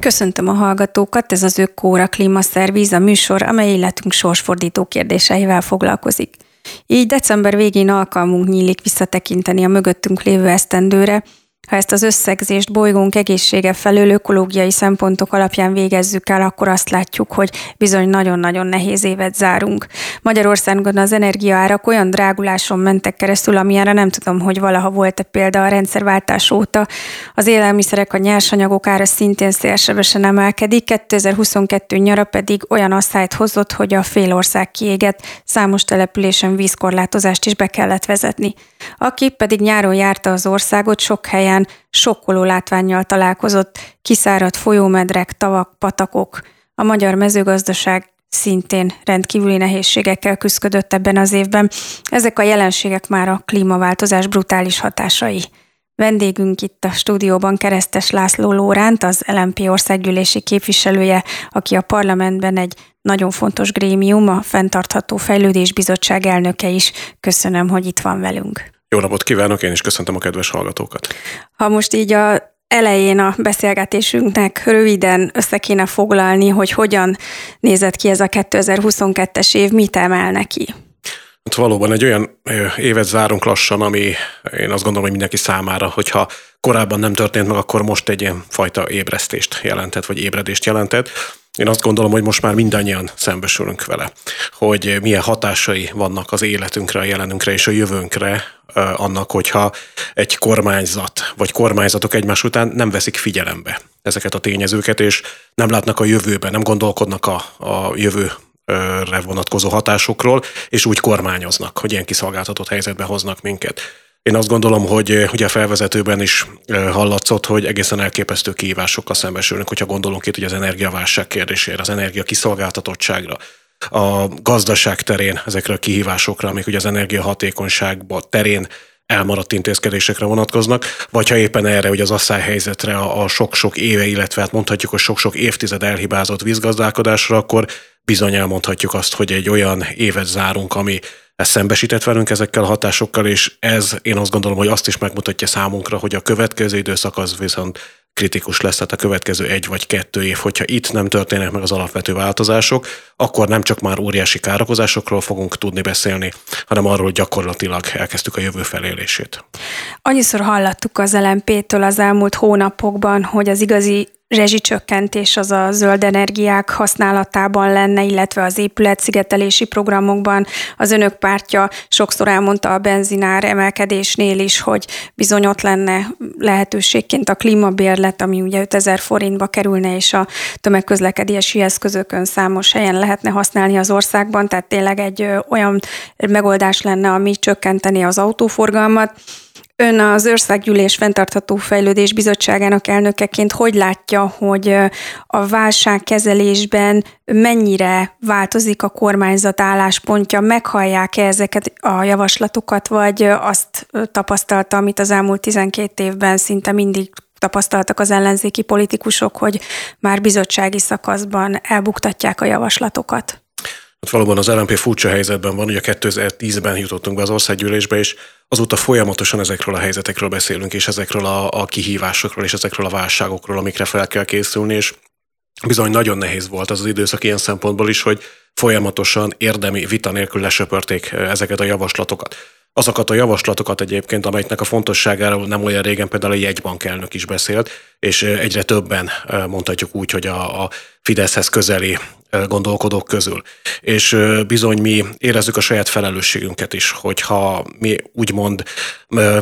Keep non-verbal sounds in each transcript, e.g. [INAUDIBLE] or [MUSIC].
Köszöntöm a hallgatókat, ez az Ökkóra Klímaszervíz, a műsor, amely életünk sorsfordító kérdéseivel foglalkozik. Így december végén alkalmunk nyílik visszatekinteni a mögöttünk lévő esztendőre, ha ezt az összegzést bolygónk egészsége felől ökológiai szempontok alapján végezzük el, akkor azt látjuk, hogy bizony nagyon-nagyon nehéz évet zárunk. Magyarországon az energiaárak olyan dráguláson mentek keresztül, amilyenre nem tudom, hogy valaha volt-e példa a rendszerváltás óta. Az élelmiszerek, a nyersanyagok ára szintén szélsebesen emelkedik, 2022 nyara pedig olyan asszályt hozott, hogy a fél ország kiégett, számos településen vízkorlátozást is be kellett vezetni. Aki pedig nyáron járta az országot, sok helyen során sokkoló látványjal találkozott, kiszáradt folyómedrek, tavak, patakok. A magyar mezőgazdaság szintén rendkívüli nehézségekkel küzdött ebben az évben. Ezek a jelenségek már a klímaváltozás brutális hatásai. Vendégünk itt a stúdióban Keresztes László Lóránt, az LMP országgyűlési képviselője, aki a parlamentben egy nagyon fontos grémium, a Fentartható Fejlődés Bizottság elnöke is. Köszönöm, hogy itt van velünk. Jó napot kívánok, én is köszöntöm a kedves hallgatókat. Ha most így a elején a beszélgetésünknek röviden össze kéne foglalni, hogy hogyan nézett ki ez a 2022-es év, mit emel neki? Hát valóban egy olyan évet zárunk lassan, ami én azt gondolom, hogy mindenki számára, hogyha korábban nem történt meg, akkor most egy ilyen fajta ébresztést jelentett, vagy ébredést jelentett. Én azt gondolom, hogy most már mindannyian szembesülünk vele, hogy milyen hatásai vannak az életünkre, a jelenünkre és a jövőnkre annak, hogyha egy kormányzat vagy kormányzatok egymás után nem veszik figyelembe ezeket a tényezőket, és nem látnak a jövőben, nem gondolkodnak a, a jövő vonatkozó hatásokról, és úgy kormányoznak, hogy ilyen kiszolgáltatott helyzetbe hoznak minket. Én azt gondolom, hogy ugye a felvezetőben is hallatszott, hogy egészen elképesztő kihívásokkal szembesülünk, hogyha gondolunk itt hogy az energiaválság kérdésére, az energia kiszolgáltatottságra, a gazdaság terén ezekre a kihívásokra, amik ugye az energiahatékonyságban terén elmaradt intézkedésekre vonatkoznak, vagy ha éppen erre, hogy az asszály helyzetre, a sok-sok éve, illetve hát mondhatjuk, hogy sok-sok évtized elhibázott vízgazdálkodásra, akkor bizony elmondhatjuk azt, hogy egy olyan évet zárunk, ami ez szembesített velünk ezekkel a hatásokkal, és ez én azt gondolom, hogy azt is megmutatja számunkra, hogy a következő időszak az viszont kritikus lesz, tehát a következő egy vagy kettő év, hogyha itt nem történnek meg az alapvető változások, akkor nem csak már óriási károkozásokról fogunk tudni beszélni, hanem arról, hogy gyakorlatilag elkezdtük a jövő felélését. Annyiszor hallattuk az LMP-től az elmúlt hónapokban, hogy az igazi rezsicsökkentés az a zöld energiák használatában lenne, illetve az épületszigetelési programokban. Az önök pártja sokszor elmondta a benzinár emelkedésnél is, hogy bizony ott lenne lehetőségként a klímabérlet, ami ugye 5000 forintba kerülne, és a tömegközlekedési eszközökön számos helyen lehetne használni az országban, tehát tényleg egy olyan megoldás lenne, ami csökkenteni az autóforgalmat. Ön az Országgyűlés Fentartható Fejlődés Bizottságának elnökeként hogy látja, hogy a válságkezelésben mennyire változik a kormányzat álláspontja? Meghallják-e ezeket a javaslatokat, vagy azt tapasztalta, amit az elmúlt 12 évben szinte mindig tapasztaltak az ellenzéki politikusok, hogy már bizottsági szakaszban elbuktatják a javaslatokat? Hát valóban az LNP furcsa helyzetben van, ugye 2010-ben jutottunk be az országgyűlésbe, és azóta folyamatosan ezekről a helyzetekről beszélünk, és ezekről a, a kihívásokról, és ezekről a válságokról, amikre fel kell készülni, és bizony nagyon nehéz volt az az időszak ilyen szempontból is, hogy folyamatosan érdemi vita nélkül lesöpörték ezeket a javaslatokat. Azokat a javaslatokat egyébként, amelyeknek a fontosságáról nem olyan régen például a jegybank elnök is beszélt, és egyre többen mondhatjuk úgy, hogy a, a Fideszhez közeli gondolkodók közül. És bizony mi érezzük a saját felelősségünket is, hogyha mi úgymond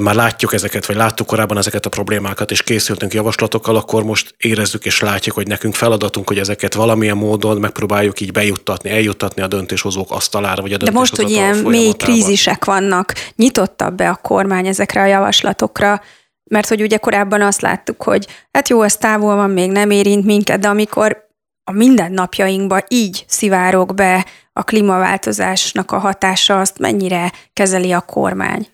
már látjuk ezeket, vagy láttuk korábban ezeket a problémákat, és készültünk javaslatokkal, akkor most érezzük és látjuk, hogy nekünk feladatunk, hogy ezeket valamilyen módon megpróbáljuk így bejuttatni, eljuttatni a döntéshozók asztalára, vagy a De most, hogy ilyen mély krízisek vannak, nyitottabb be a kormány ezekre a javaslatokra, mert hogy ugye korábban azt láttuk, hogy hát jó, ez távol van, még nem érint minket, de amikor a mindennapjainkba így szivárok be a klímaváltozásnak a hatása, azt mennyire kezeli a kormány?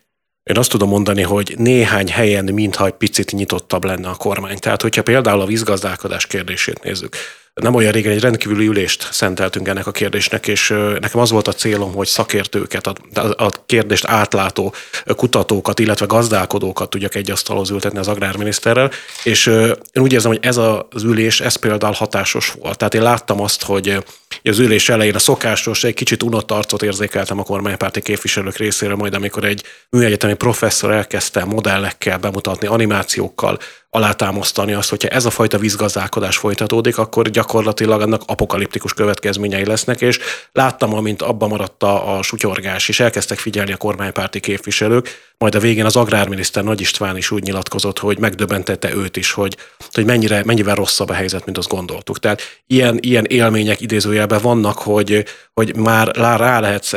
Én azt tudom mondani, hogy néhány helyen mintha egy picit nyitottabb lenne a kormány. Tehát, hogyha például a vízgazdálkodás kérdését nézzük, nem olyan régen egy rendkívüli ülést szenteltünk ennek a kérdésnek, és nekem az volt a célom, hogy szakértőket, a, a kérdést átlátó kutatókat, illetve gazdálkodókat tudjak egy asztalhoz ültetni az agrárminiszterrel, és én úgy érzem, hogy ez az ülés, ez például hatásos volt. Tehát én láttam azt, hogy az ülés elején a szokásos, egy kicsit unott arcot érzékeltem a kormánypárti képviselők részéről, majd amikor egy műegyetemi professzor elkezdte modellekkel bemutatni, animációkkal, alátámasztani azt, hogyha ez a fajta vízgazdálkodás folytatódik, akkor gyakorlatilag annak apokaliptikus következményei lesznek, és láttam, amint abba maradt a sutyorgás, és elkezdtek figyelni a kormánypárti képviselők, majd a végén az agrárminiszter Nagy István is úgy nyilatkozott, hogy megdöbbentette őt is, hogy, hogy mennyire, mennyivel rosszabb a helyzet, mint azt gondoltuk. Tehát ilyen, ilyen élmények idézőjelben vannak, hogy, hogy már rá lehet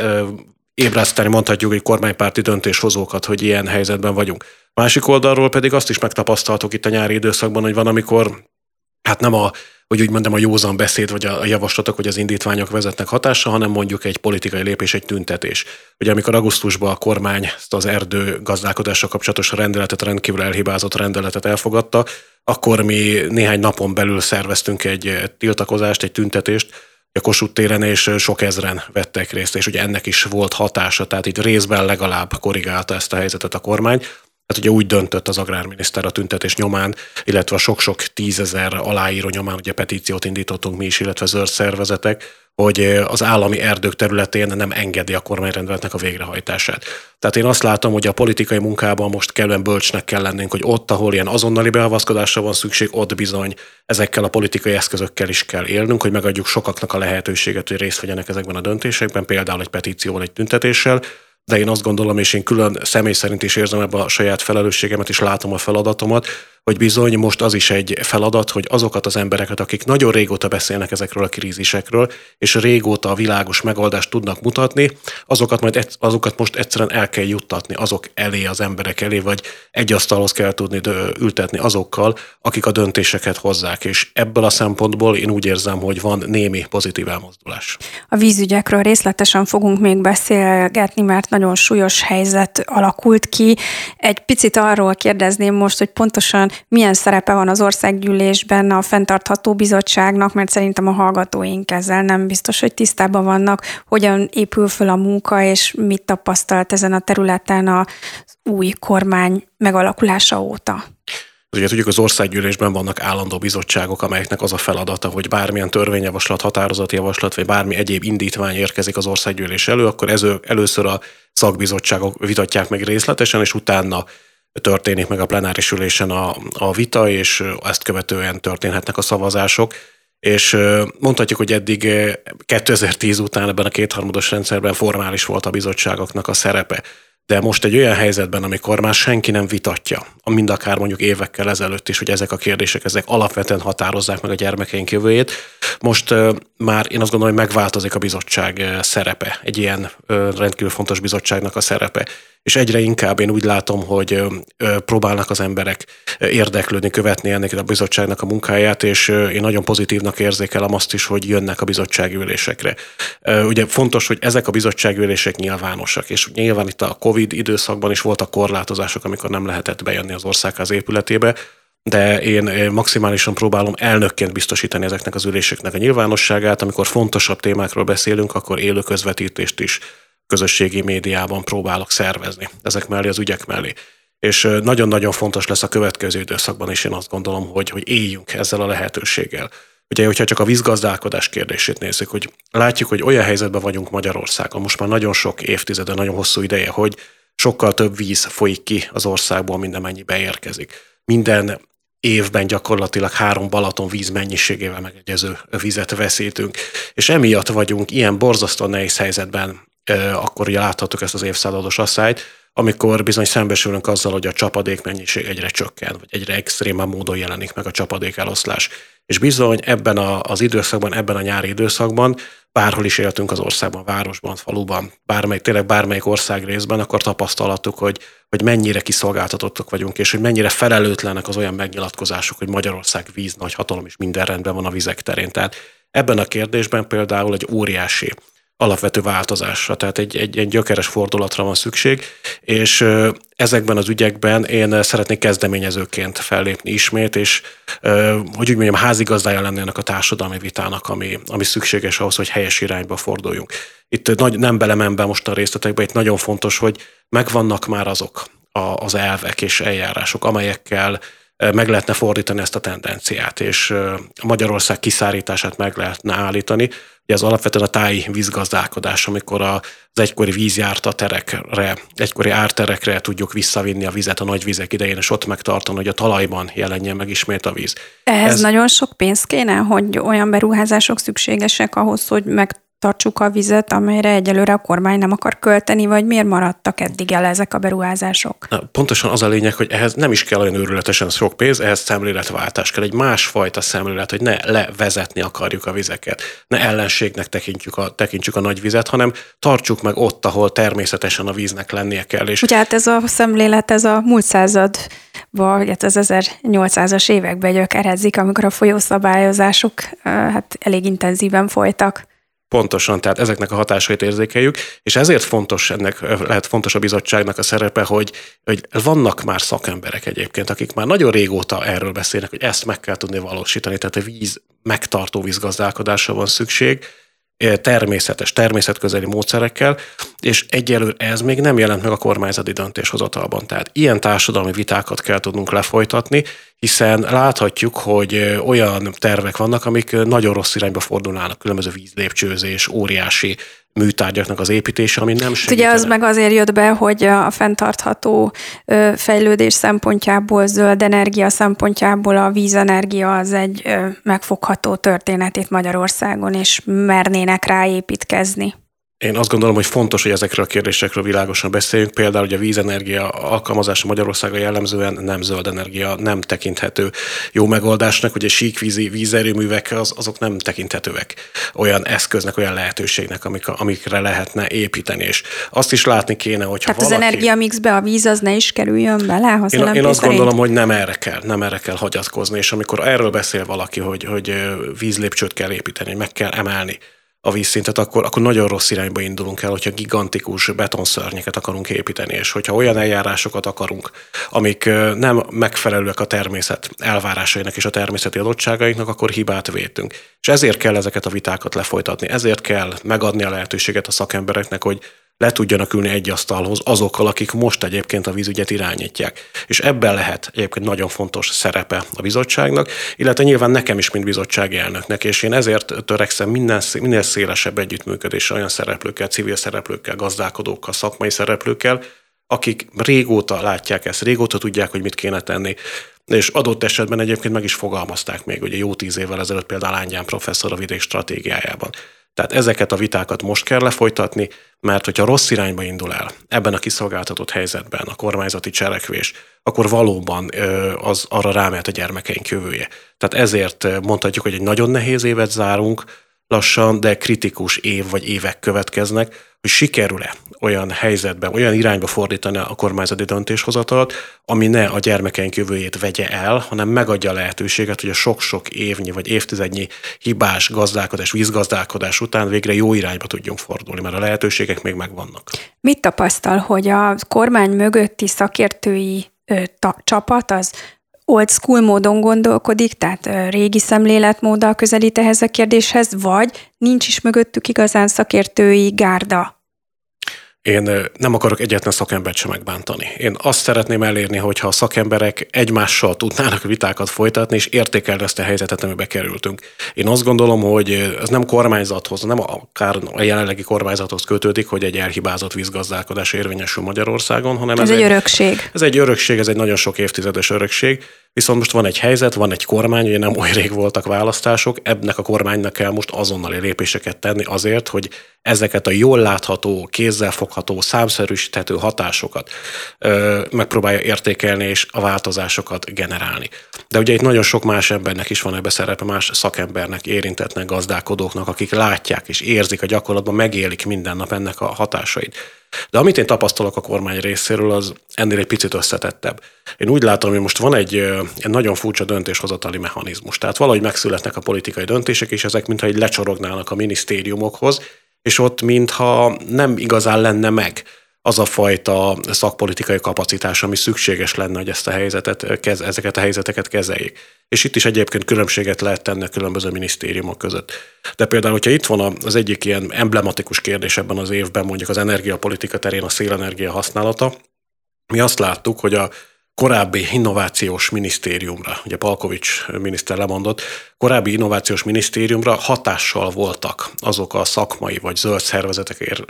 ébreszteni, mondhatjuk egy kormánypárti döntéshozókat, hogy ilyen helyzetben vagyunk. Másik oldalról pedig azt is megtapasztaltok itt a nyári időszakban, hogy van, amikor hát nem a, hogy úgy mondjam, a józan beszéd, vagy a javaslatok, vagy az indítványok vezetnek hatásra, hanem mondjuk egy politikai lépés, egy tüntetés. Ugye amikor augusztusban a kormány ezt az erdő gazdálkodással kapcsolatos rendeletet, rendkívül elhibázott rendeletet elfogadta, akkor mi néhány napon belül szerveztünk egy tiltakozást, egy tüntetést, a Kossuth téren, és sok ezren vettek részt, és ugye ennek is volt hatása, tehát itt részben legalább korrigálta ezt a helyzetet a kormány. Hát ugye úgy döntött az agrárminiszter a tüntetés nyomán, illetve a sok-sok tízezer aláíró nyomán, ugye petíciót indítottunk mi is, illetve zöld szervezetek, hogy az állami erdők területén nem engedi a kormányrendeletnek a végrehajtását. Tehát én azt látom, hogy a politikai munkában most kellően bölcsnek kell lennünk, hogy ott, ahol ilyen azonnali beavatkozásra van szükség, ott bizony ezekkel a politikai eszközökkel is kell élnünk, hogy megadjuk sokaknak a lehetőséget, hogy részt vegyenek ezekben a döntésekben, például egy petícióval, egy tüntetéssel, de én azt gondolom, és én külön személy szerint is érzem ebbe a saját felelősségemet, és látom a feladatomat, hogy bizony most az is egy feladat, hogy azokat az embereket, akik nagyon régóta beszélnek ezekről a krízisekről, és régóta a világos megoldást tudnak mutatni, azokat, majd azokat most egyszerűen el kell juttatni azok elé, az emberek elé, vagy egy asztalhoz kell tudni ültetni azokkal, akik a döntéseket hozzák. És ebből a szempontból én úgy érzem, hogy van némi pozitív elmozdulás. A vízügyekről részletesen fogunk még beszélgetni, mert nagyon súlyos helyzet alakult ki. Egy picit arról kérdezném most, hogy pontosan milyen szerepe van az országgyűlésben a fenntartható bizottságnak, mert szerintem a hallgatóink ezzel nem biztos, hogy tisztában vannak, hogyan épül föl a munka, és mit tapasztalt ezen a területen az új kormány megalakulása óta. Ugye tudjuk, az országgyűlésben vannak állandó bizottságok, amelyeknek az a feladata, hogy bármilyen törvényjavaslat, határozatjavaslat, vagy bármi egyéb indítvány érkezik az országgyűlés elő, akkor ez, először a szakbizottságok vitatják meg részletesen, és utána történik meg a plenáris ülésen a, a vita, és ezt követően történhetnek a szavazások. És mondhatjuk, hogy eddig 2010 után ebben a kétharmados rendszerben formális volt a bizottságoknak a szerepe. De most egy olyan helyzetben, amikor már senki nem vitatja, mind akár mondjuk évekkel ezelőtt is, hogy ezek a kérdések, ezek alapvetően határozzák meg a gyermekeink jövőjét, most már én azt gondolom, hogy megváltozik a bizottság szerepe, egy ilyen rendkívül fontos bizottságnak a szerepe és egyre inkább én úgy látom, hogy próbálnak az emberek érdeklődni, követni ennek a bizottságnak a munkáját, és én nagyon pozitívnak érzékelem azt is, hogy jönnek a bizottsági ülésekre. Ugye fontos, hogy ezek a bizottsági ülések nyilvánosak, és nyilván itt a COVID időszakban is voltak korlátozások, amikor nem lehetett bejönni az országház épületébe, de én maximálisan próbálom elnökként biztosítani ezeknek az üléseknek a nyilvánosságát. Amikor fontosabb témákról beszélünk, akkor élő közvetítést is közösségi médiában próbálok szervezni ezek mellé, az ügyek mellé. És nagyon-nagyon fontos lesz a következő időszakban is, én azt gondolom, hogy, hogy éljünk ezzel a lehetőséggel. Ugye, hogyha csak a vízgazdálkodás kérdését nézzük, hogy látjuk, hogy olyan helyzetben vagyunk Magyarországon, most már nagyon sok évtizede, nagyon hosszú ideje, hogy sokkal több víz folyik ki az országból, mint amennyi beérkezik. Minden évben gyakorlatilag három Balaton víz mennyiségével megegyező vizet veszítünk. És emiatt vagyunk ilyen borzasztó nehéz helyzetben akkor ugye ezt az évszázados asszályt, amikor bizony szembesülünk azzal, hogy a csapadék mennyiség egyre csökken, vagy egyre extrémebb módon jelenik meg a csapadék eloszlás. És bizony ebben a, az időszakban, ebben a nyári időszakban, bárhol is éltünk az országban, városban, faluban, bármely, tényleg bármelyik ország részben, akkor tapasztalhattuk, hogy, hogy mennyire kiszolgáltatottak vagyunk, és hogy mennyire felelőtlenek az olyan megnyilatkozások, hogy Magyarország víz nagy hatalom, és minden rendben van a vizek terén. Tehát ebben a kérdésben például egy óriási alapvető változásra, tehát egy, egy, egy gyökeres fordulatra van szükség, és ezekben az ügyekben én szeretnék kezdeményezőként fellépni ismét, és hogy úgy mondjam, házigazdája lenni ennek a társadalmi vitának, ami, ami szükséges ahhoz, hogy helyes irányba forduljunk. Itt nagy, nem belemem be most a részletekbe, itt nagyon fontos, hogy megvannak már azok az elvek és eljárások, amelyekkel meg lehetne fordítani ezt a tendenciát, és Magyarország kiszárítását meg lehetne állítani. Ugye ez alapvetően a táji vízgazdálkodás, amikor az egykori vízjárta terekre, egykori árterekre tudjuk visszavinni a vizet a nagy vizek idején, és ott megtartani, hogy a talajban jelenjen meg ismét a víz. Ehhez Ez nagyon sok pénz kéne, hogy olyan beruházások szükségesek ahhoz, hogy meg tartsuk a vizet, amelyre egyelőre a kormány nem akar költeni, vagy miért maradtak eddig el ezek a beruházások? Na, pontosan az a lényeg, hogy ehhez nem is kell olyan őrületesen sok pénz, ehhez szemléletváltás kell, egy másfajta szemlélet, hogy ne levezetni akarjuk a vizeket, ne ellenségnek tekintjük a, tekintsük a nagy vizet, hanem tartsuk meg ott, ahol természetesen a víznek lennie kell. És Ugye hát ez a szemlélet, ez a múlt század vagy hát az 1800-as években gyökerezik, amikor a folyószabályozások hát elég intenzíven folytak. Pontosan, tehát ezeknek a hatásait érzékeljük, és ezért fontos ennek, lehet fontos a bizottságnak a szerepe, hogy, hogy vannak már szakemberek egyébként, akik már nagyon régóta erről beszélnek, hogy ezt meg kell tudni valósítani, tehát a víz megtartó vízgazdálkodásra van szükség, természetes, természetközeli módszerekkel, és egyelőre ez még nem jelent meg a kormányzati döntéshozatalban. Tehát ilyen társadalmi vitákat kell tudnunk lefolytatni, hiszen láthatjuk, hogy olyan tervek vannak, amik nagyon rossz irányba fordulnának, különböző vízlépcsőzés, óriási műtárgyaknak az építése, ami nem segít. Ugye az meg azért jött be, hogy a fenntartható fejlődés szempontjából, zöld energia szempontjából a vízenergia az egy megfogható történet itt Magyarországon, és mernének ráépítkezni. Én azt gondolom, hogy fontos, hogy ezekről a kérdésekről világosan beszéljünk. Például, hogy a vízenergia alkalmazása Magyarországon jellemzően nem zöld energia, nem tekinthető jó megoldásnak. Ugye síkvízi vízerőművek az, azok nem tekinthetőek olyan eszköznek, olyan lehetőségnek, amik, amikre lehetne építeni. És azt is látni kéne, hogy Tehát valaki... az energiamixbe a víz az ne is kerüljön bele? Én, én azt szerint? gondolom, hogy nem erre kell, nem erre kell hagyatkozni. És amikor erről beszél valaki, hogy, hogy vízlépcsőt kell építeni, meg kell emelni, a vízszintet, akkor, akkor nagyon rossz irányba indulunk el, hogyha gigantikus betonszörnyeket akarunk építeni, és hogyha olyan eljárásokat akarunk, amik nem megfelelőek a természet elvárásainak és a természeti adottságainknak, akkor hibát vétünk. És ezért kell ezeket a vitákat lefolytatni, ezért kell megadni a lehetőséget a szakembereknek, hogy le tudjanak ülni egy asztalhoz azokkal, akik most egyébként a vízügyet irányítják. És ebben lehet egyébként nagyon fontos szerepe a bizottságnak, illetve nyilván nekem is, mint bizottsági elnöknek, és én ezért törekszem minden, minél szélesebb együttműködésre olyan szereplőkkel, civil szereplőkkel, gazdálkodókkal, szakmai szereplőkkel, akik régóta látják ezt, régóta tudják, hogy mit kéne tenni, és adott esetben egyébként meg is fogalmazták még, ugye jó tíz évvel ezelőtt például Ángyán professzor a vidék stratégiájában. Tehát ezeket a vitákat most kell lefolytatni, mert hogyha rossz irányba indul el ebben a kiszolgáltatott helyzetben a kormányzati cselekvés, akkor valóban az arra rámehet a gyermekeink jövője. Tehát ezért mondhatjuk, hogy egy nagyon nehéz évet zárunk, lassan, de kritikus év vagy évek következnek, hogy sikerül-e olyan helyzetben, olyan irányba fordítani a kormányzati döntéshozatalt, ami ne a gyermekeink jövőjét vegye el, hanem megadja a lehetőséget, hogy a sok-sok évnyi vagy évtizednyi hibás gazdálkodás, vízgazdálkodás után végre jó irányba tudjunk fordulni, mert a lehetőségek még megvannak. Mit tapasztal, hogy a kormány mögötti szakértői ta, csapat az old school módon gondolkodik, tehát régi szemléletmóddal közelít ehhez a kérdéshez, vagy nincs is mögöttük igazán szakértői gárda, én nem akarok egyetlen szakembert sem megbántani. Én azt szeretném elérni, hogyha a szakemberek egymással tudnának vitákat folytatni, és értékelni ezt a helyzetet, amibe kerültünk. Én azt gondolom, hogy ez nem kormányzathoz, nem akár a jelenlegi kormányzathoz kötődik, hogy egy elhibázott vízgazdálkodás érvényesül Magyarországon, hanem ez, ez egy, egy örökség. Ez egy örökség, ez egy nagyon sok évtizedes örökség. Viszont most van egy helyzet, van egy kormány, ugye nem oly rég voltak választások, ennek a kormánynak kell most azonnali lépéseket tenni azért, hogy ezeket a jól látható, kézzelfogható, számszerűsíthető hatásokat megpróbálja értékelni és a változásokat generálni. De ugye itt nagyon sok más embernek is van ebbe szerepe, más szakembernek, érintetnek, gazdálkodóknak, akik látják és érzik a gyakorlatban, megélik minden nap ennek a hatásait. De amit én tapasztalok a kormány részéről, az ennél egy picit összetettebb. Én úgy látom, hogy most van egy, egy nagyon furcsa döntéshozatali mechanizmus. Tehát valahogy megszületnek a politikai döntések, és ezek mintha egy lecsorognának a minisztériumokhoz, és ott mintha nem igazán lenne meg az a fajta szakpolitikai kapacitás, ami szükséges lenne, hogy ezt a helyzetet, ezeket a helyzeteket kezeljék. És itt is egyébként különbséget lehet tenni a különböző minisztériumok között. De például, hogyha itt van az egyik ilyen emblematikus kérdés ebben az évben, mondjuk az energiapolitika terén a szélenergia használata, mi azt láttuk, hogy a korábbi innovációs minisztériumra, ugye Palkovics miniszter lemondott, korábbi innovációs minisztériumra hatással voltak azok a szakmai vagy zöld szervezetek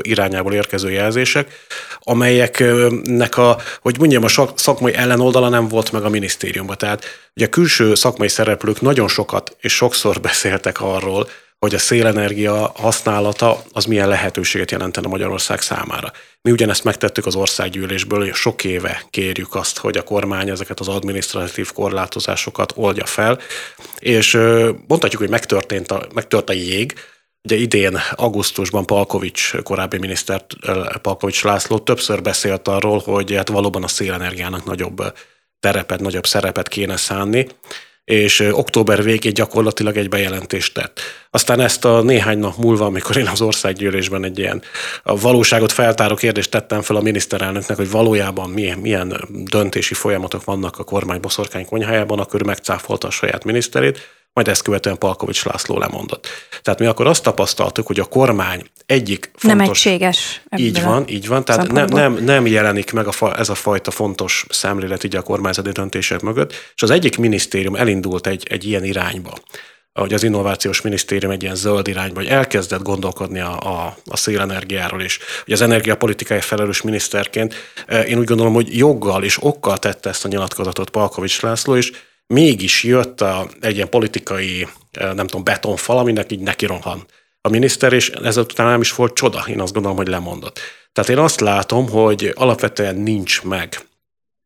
irányából érkező jelzések, amelyeknek a, hogy mondjam, a szakmai ellenoldala nem volt meg a minisztériumban. Tehát ugye a külső szakmai szereplők nagyon sokat és sokszor beszéltek arról, hogy a szélenergia használata az milyen lehetőséget jelentene Magyarország számára. Mi ugyanezt megtettük az országgyűlésből, hogy sok éve kérjük azt, hogy a kormány ezeket az administratív korlátozásokat oldja fel, és mondhatjuk, hogy megtörtént a, megtört a jég, Ugye idén augusztusban Palkovics, korábbi miniszter Palkovics László többször beszélt arról, hogy hát valóban a szélenergiának nagyobb terepet, nagyobb szerepet kéne szánni, és október végén gyakorlatilag egy bejelentést tett. Aztán ezt a néhány nap múlva, amikor én az országgyűlésben egy ilyen a valóságot feltáró kérdést tettem fel a miniszterelnöknek, hogy valójában milyen, milyen döntési folyamatok vannak a kormány boszorkány konyhájában, akkor megcáfolta a saját miniszterét, majd ezt követően Palkovics László lemondott. Tehát mi akkor azt tapasztaltuk, hogy a kormány egyik fontos... Nem egységes. Így van, így van. Tehát nem, nem, nem jelenik meg a, ez a fajta fontos szemlélet így a kormányzati döntések mögött, és az egyik minisztérium elindult egy, egy ilyen irányba hogy az innovációs minisztérium egy ilyen zöld irányba, hogy elkezdett gondolkodni a, a, a szélenergiáról is. Hogy az energiapolitikai felelős miniszterként eh, én úgy gondolom, hogy joggal és okkal tette ezt a nyilatkozatot Palkovics László, és mégis jött a, egy ilyen politikai, nem tudom, betonfal, aminek így neki a miniszter, és ezután nem is volt csoda, én azt gondolom, hogy lemondott. Tehát én azt látom, hogy alapvetően nincs meg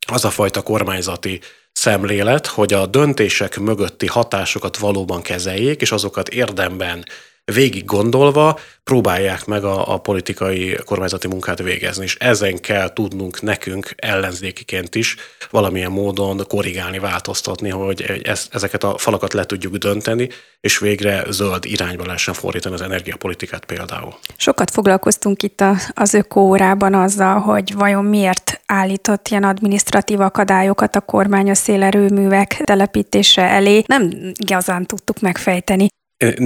az a fajta kormányzati szemlélet, hogy a döntések mögötti hatásokat valóban kezeljék, és azokat érdemben végig gondolva próbálják meg a, a politikai kormányzati munkát végezni, és ezen kell tudnunk nekünk ellenzékiként is valamilyen módon korrigálni, változtatni, hogy ez, ezeket a falakat le tudjuk dönteni, és végre zöld irányba lehessen fordítani az energiapolitikát például. Sokat foglalkoztunk itt a, az ökórában azzal, hogy vajon miért állított ilyen administratív akadályokat a kormány a szélerőművek telepítése elé. Nem igazán tudtuk megfejteni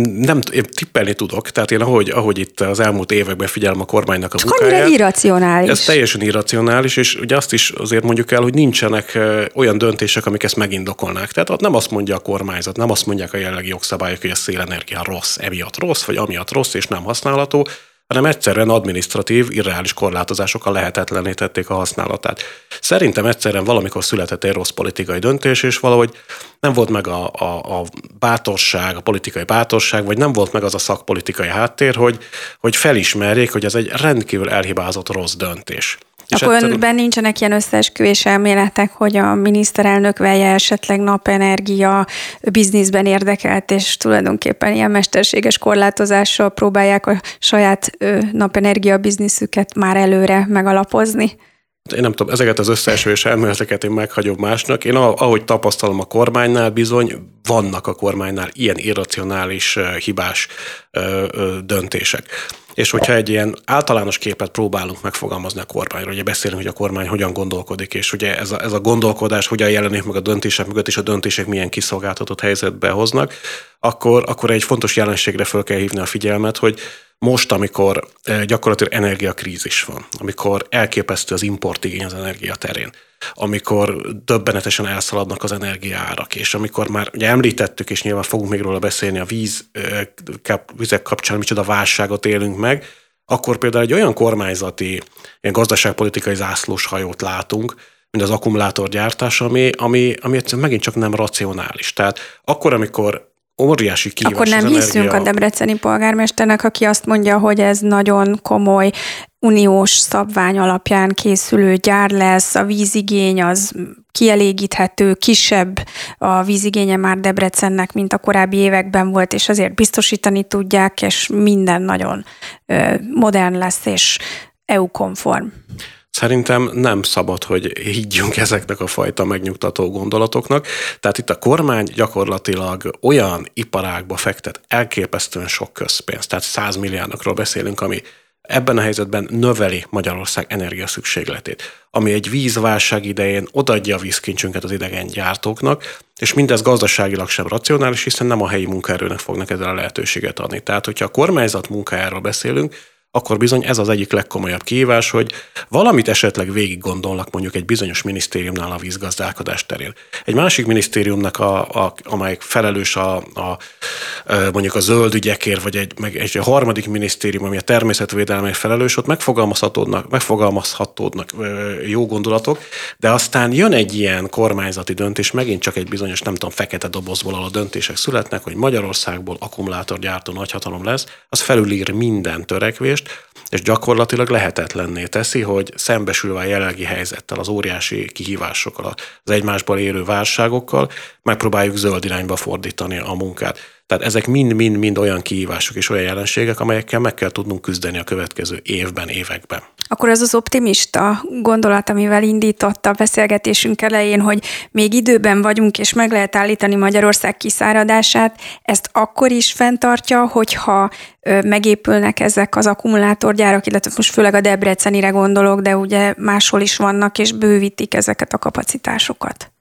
nem, én tippelni tudok, tehát én ahogy, ahogy itt az elmúlt években figyelem a kormánynak a Csak munkáját. irracionális. Ez teljesen irracionális, és ugye azt is azért mondjuk el, hogy nincsenek olyan döntések, amik ezt megindokolnák. Tehát nem azt mondja a kormányzat, nem azt mondják a jelenlegi jogszabályok, hogy a szélenergia rossz, emiatt rossz, vagy amiatt rossz és nem használható, hanem egyszerűen administratív, irreális korlátozásokkal lehetetlenítették a használatát. Szerintem egyszerűen valamikor született egy rossz politikai döntés, és valahogy nem volt meg a, a, a bátorság, a politikai bátorság, vagy nem volt meg az a szakpolitikai háttér, hogy, hogy felismerjék, hogy ez egy rendkívül elhibázott rossz döntés. Akkor egyszerűen... önben nincsenek ilyen összeesküvés elméletek, hogy a miniszterelnök veje esetleg napenergia bizniszben érdekelt, és tulajdonképpen ilyen mesterséges korlátozással próbálják a saját napenergia bizniszüket már előre megalapozni? Én nem tudom, ezeket az összeesülés elméleteket én meghagyom másnak. Én ahogy tapasztalom a kormánynál, bizony vannak a kormánynál ilyen irracionális, hibás döntések. És hogyha egy ilyen általános képet próbálunk megfogalmazni a kormányról, ugye beszélünk, hogy a kormány hogyan gondolkodik, és ugye ez a, ez a gondolkodás hogyan jelenik meg a döntések mögött, és a döntések milyen kiszolgáltatott helyzetbe hoznak, akkor, akkor egy fontos jelenségre fel kell hívni a figyelmet, hogy most, amikor eh, gyakorlatilag energiakrízis van, amikor elképesztő az importigény az energia terén, amikor döbbenetesen elszaladnak az energiaárak, és amikor már ugye említettük, és nyilván fogunk még róla beszélni, a víz, kap, vizek kapcsán micsoda válságot élünk meg, akkor például egy olyan kormányzati, ilyen gazdaságpolitikai zászlós hajót látunk, mint az akkumulátorgyártás, ami, ami, ami egyszerűen megint csak nem racionális. Tehát akkor, amikor óriási kihívás Akkor nem hiszünk energia... a debreceni polgármesternek, aki azt mondja, hogy ez nagyon komoly uniós szabvány alapján készülő gyár lesz, a vízigény az kielégíthető, kisebb a vízigénye már Debrecennek, mint a korábbi években volt, és azért biztosítani tudják, és minden nagyon modern lesz, és EU-konform. Szerintem nem szabad, hogy higgyünk ezeknek a fajta megnyugtató gondolatoknak. Tehát itt a kormány gyakorlatilag olyan iparágba fektet elképesztően sok közpénzt, tehát 100 milliárdokról beszélünk, ami ebben a helyzetben növeli Magyarország energia szükségletét, ami egy vízválság idején odaadja a vízkincsünket az idegen gyártóknak, és mindez gazdaságilag sem racionális, hiszen nem a helyi munkaerőnek fognak ezzel a lehetőséget adni. Tehát, hogyha a kormányzat munkájáról beszélünk, akkor bizony ez az egyik legkomolyabb kihívás, hogy valamit esetleg végig gondolnak mondjuk egy bizonyos minisztériumnál a vízgazdálkodás terén. Egy másik minisztériumnak, a, a, amelyik felelős a, a, mondjuk a zöld ügyekért, vagy egy, meg egy harmadik minisztérium, ami a természetvédelemért felelős, ott megfogalmazhatódnak, megfogalmazhatódnak jó gondolatok, de aztán jön egy ilyen kormányzati döntés, megint csak egy bizonyos, nem tudom, fekete dobozból a döntések születnek, hogy Magyarországból akkumulátorgyártó nagyhatalom lesz, az felülír minden törekvést, és gyakorlatilag lehetetlenné teszi, hogy szembesülve a jelenlegi helyzettel, az óriási kihívásokkal, az egymásból élő válságokkal, megpróbáljuk zöld irányba fordítani a munkát. Tehát ezek mind-mind-mind olyan kihívások és olyan jelenségek, amelyekkel meg kell tudnunk küzdeni a következő évben, években. Akkor ez az optimista gondolat, amivel indította a beszélgetésünk elején, hogy még időben vagyunk, és meg lehet állítani Magyarország kiszáradását, ezt akkor is fenntartja, hogyha megépülnek ezek az akkumulátorgyárak, illetve most főleg a Debrecenire gondolok, de ugye máshol is vannak, és bővítik ezeket a kapacitásokat.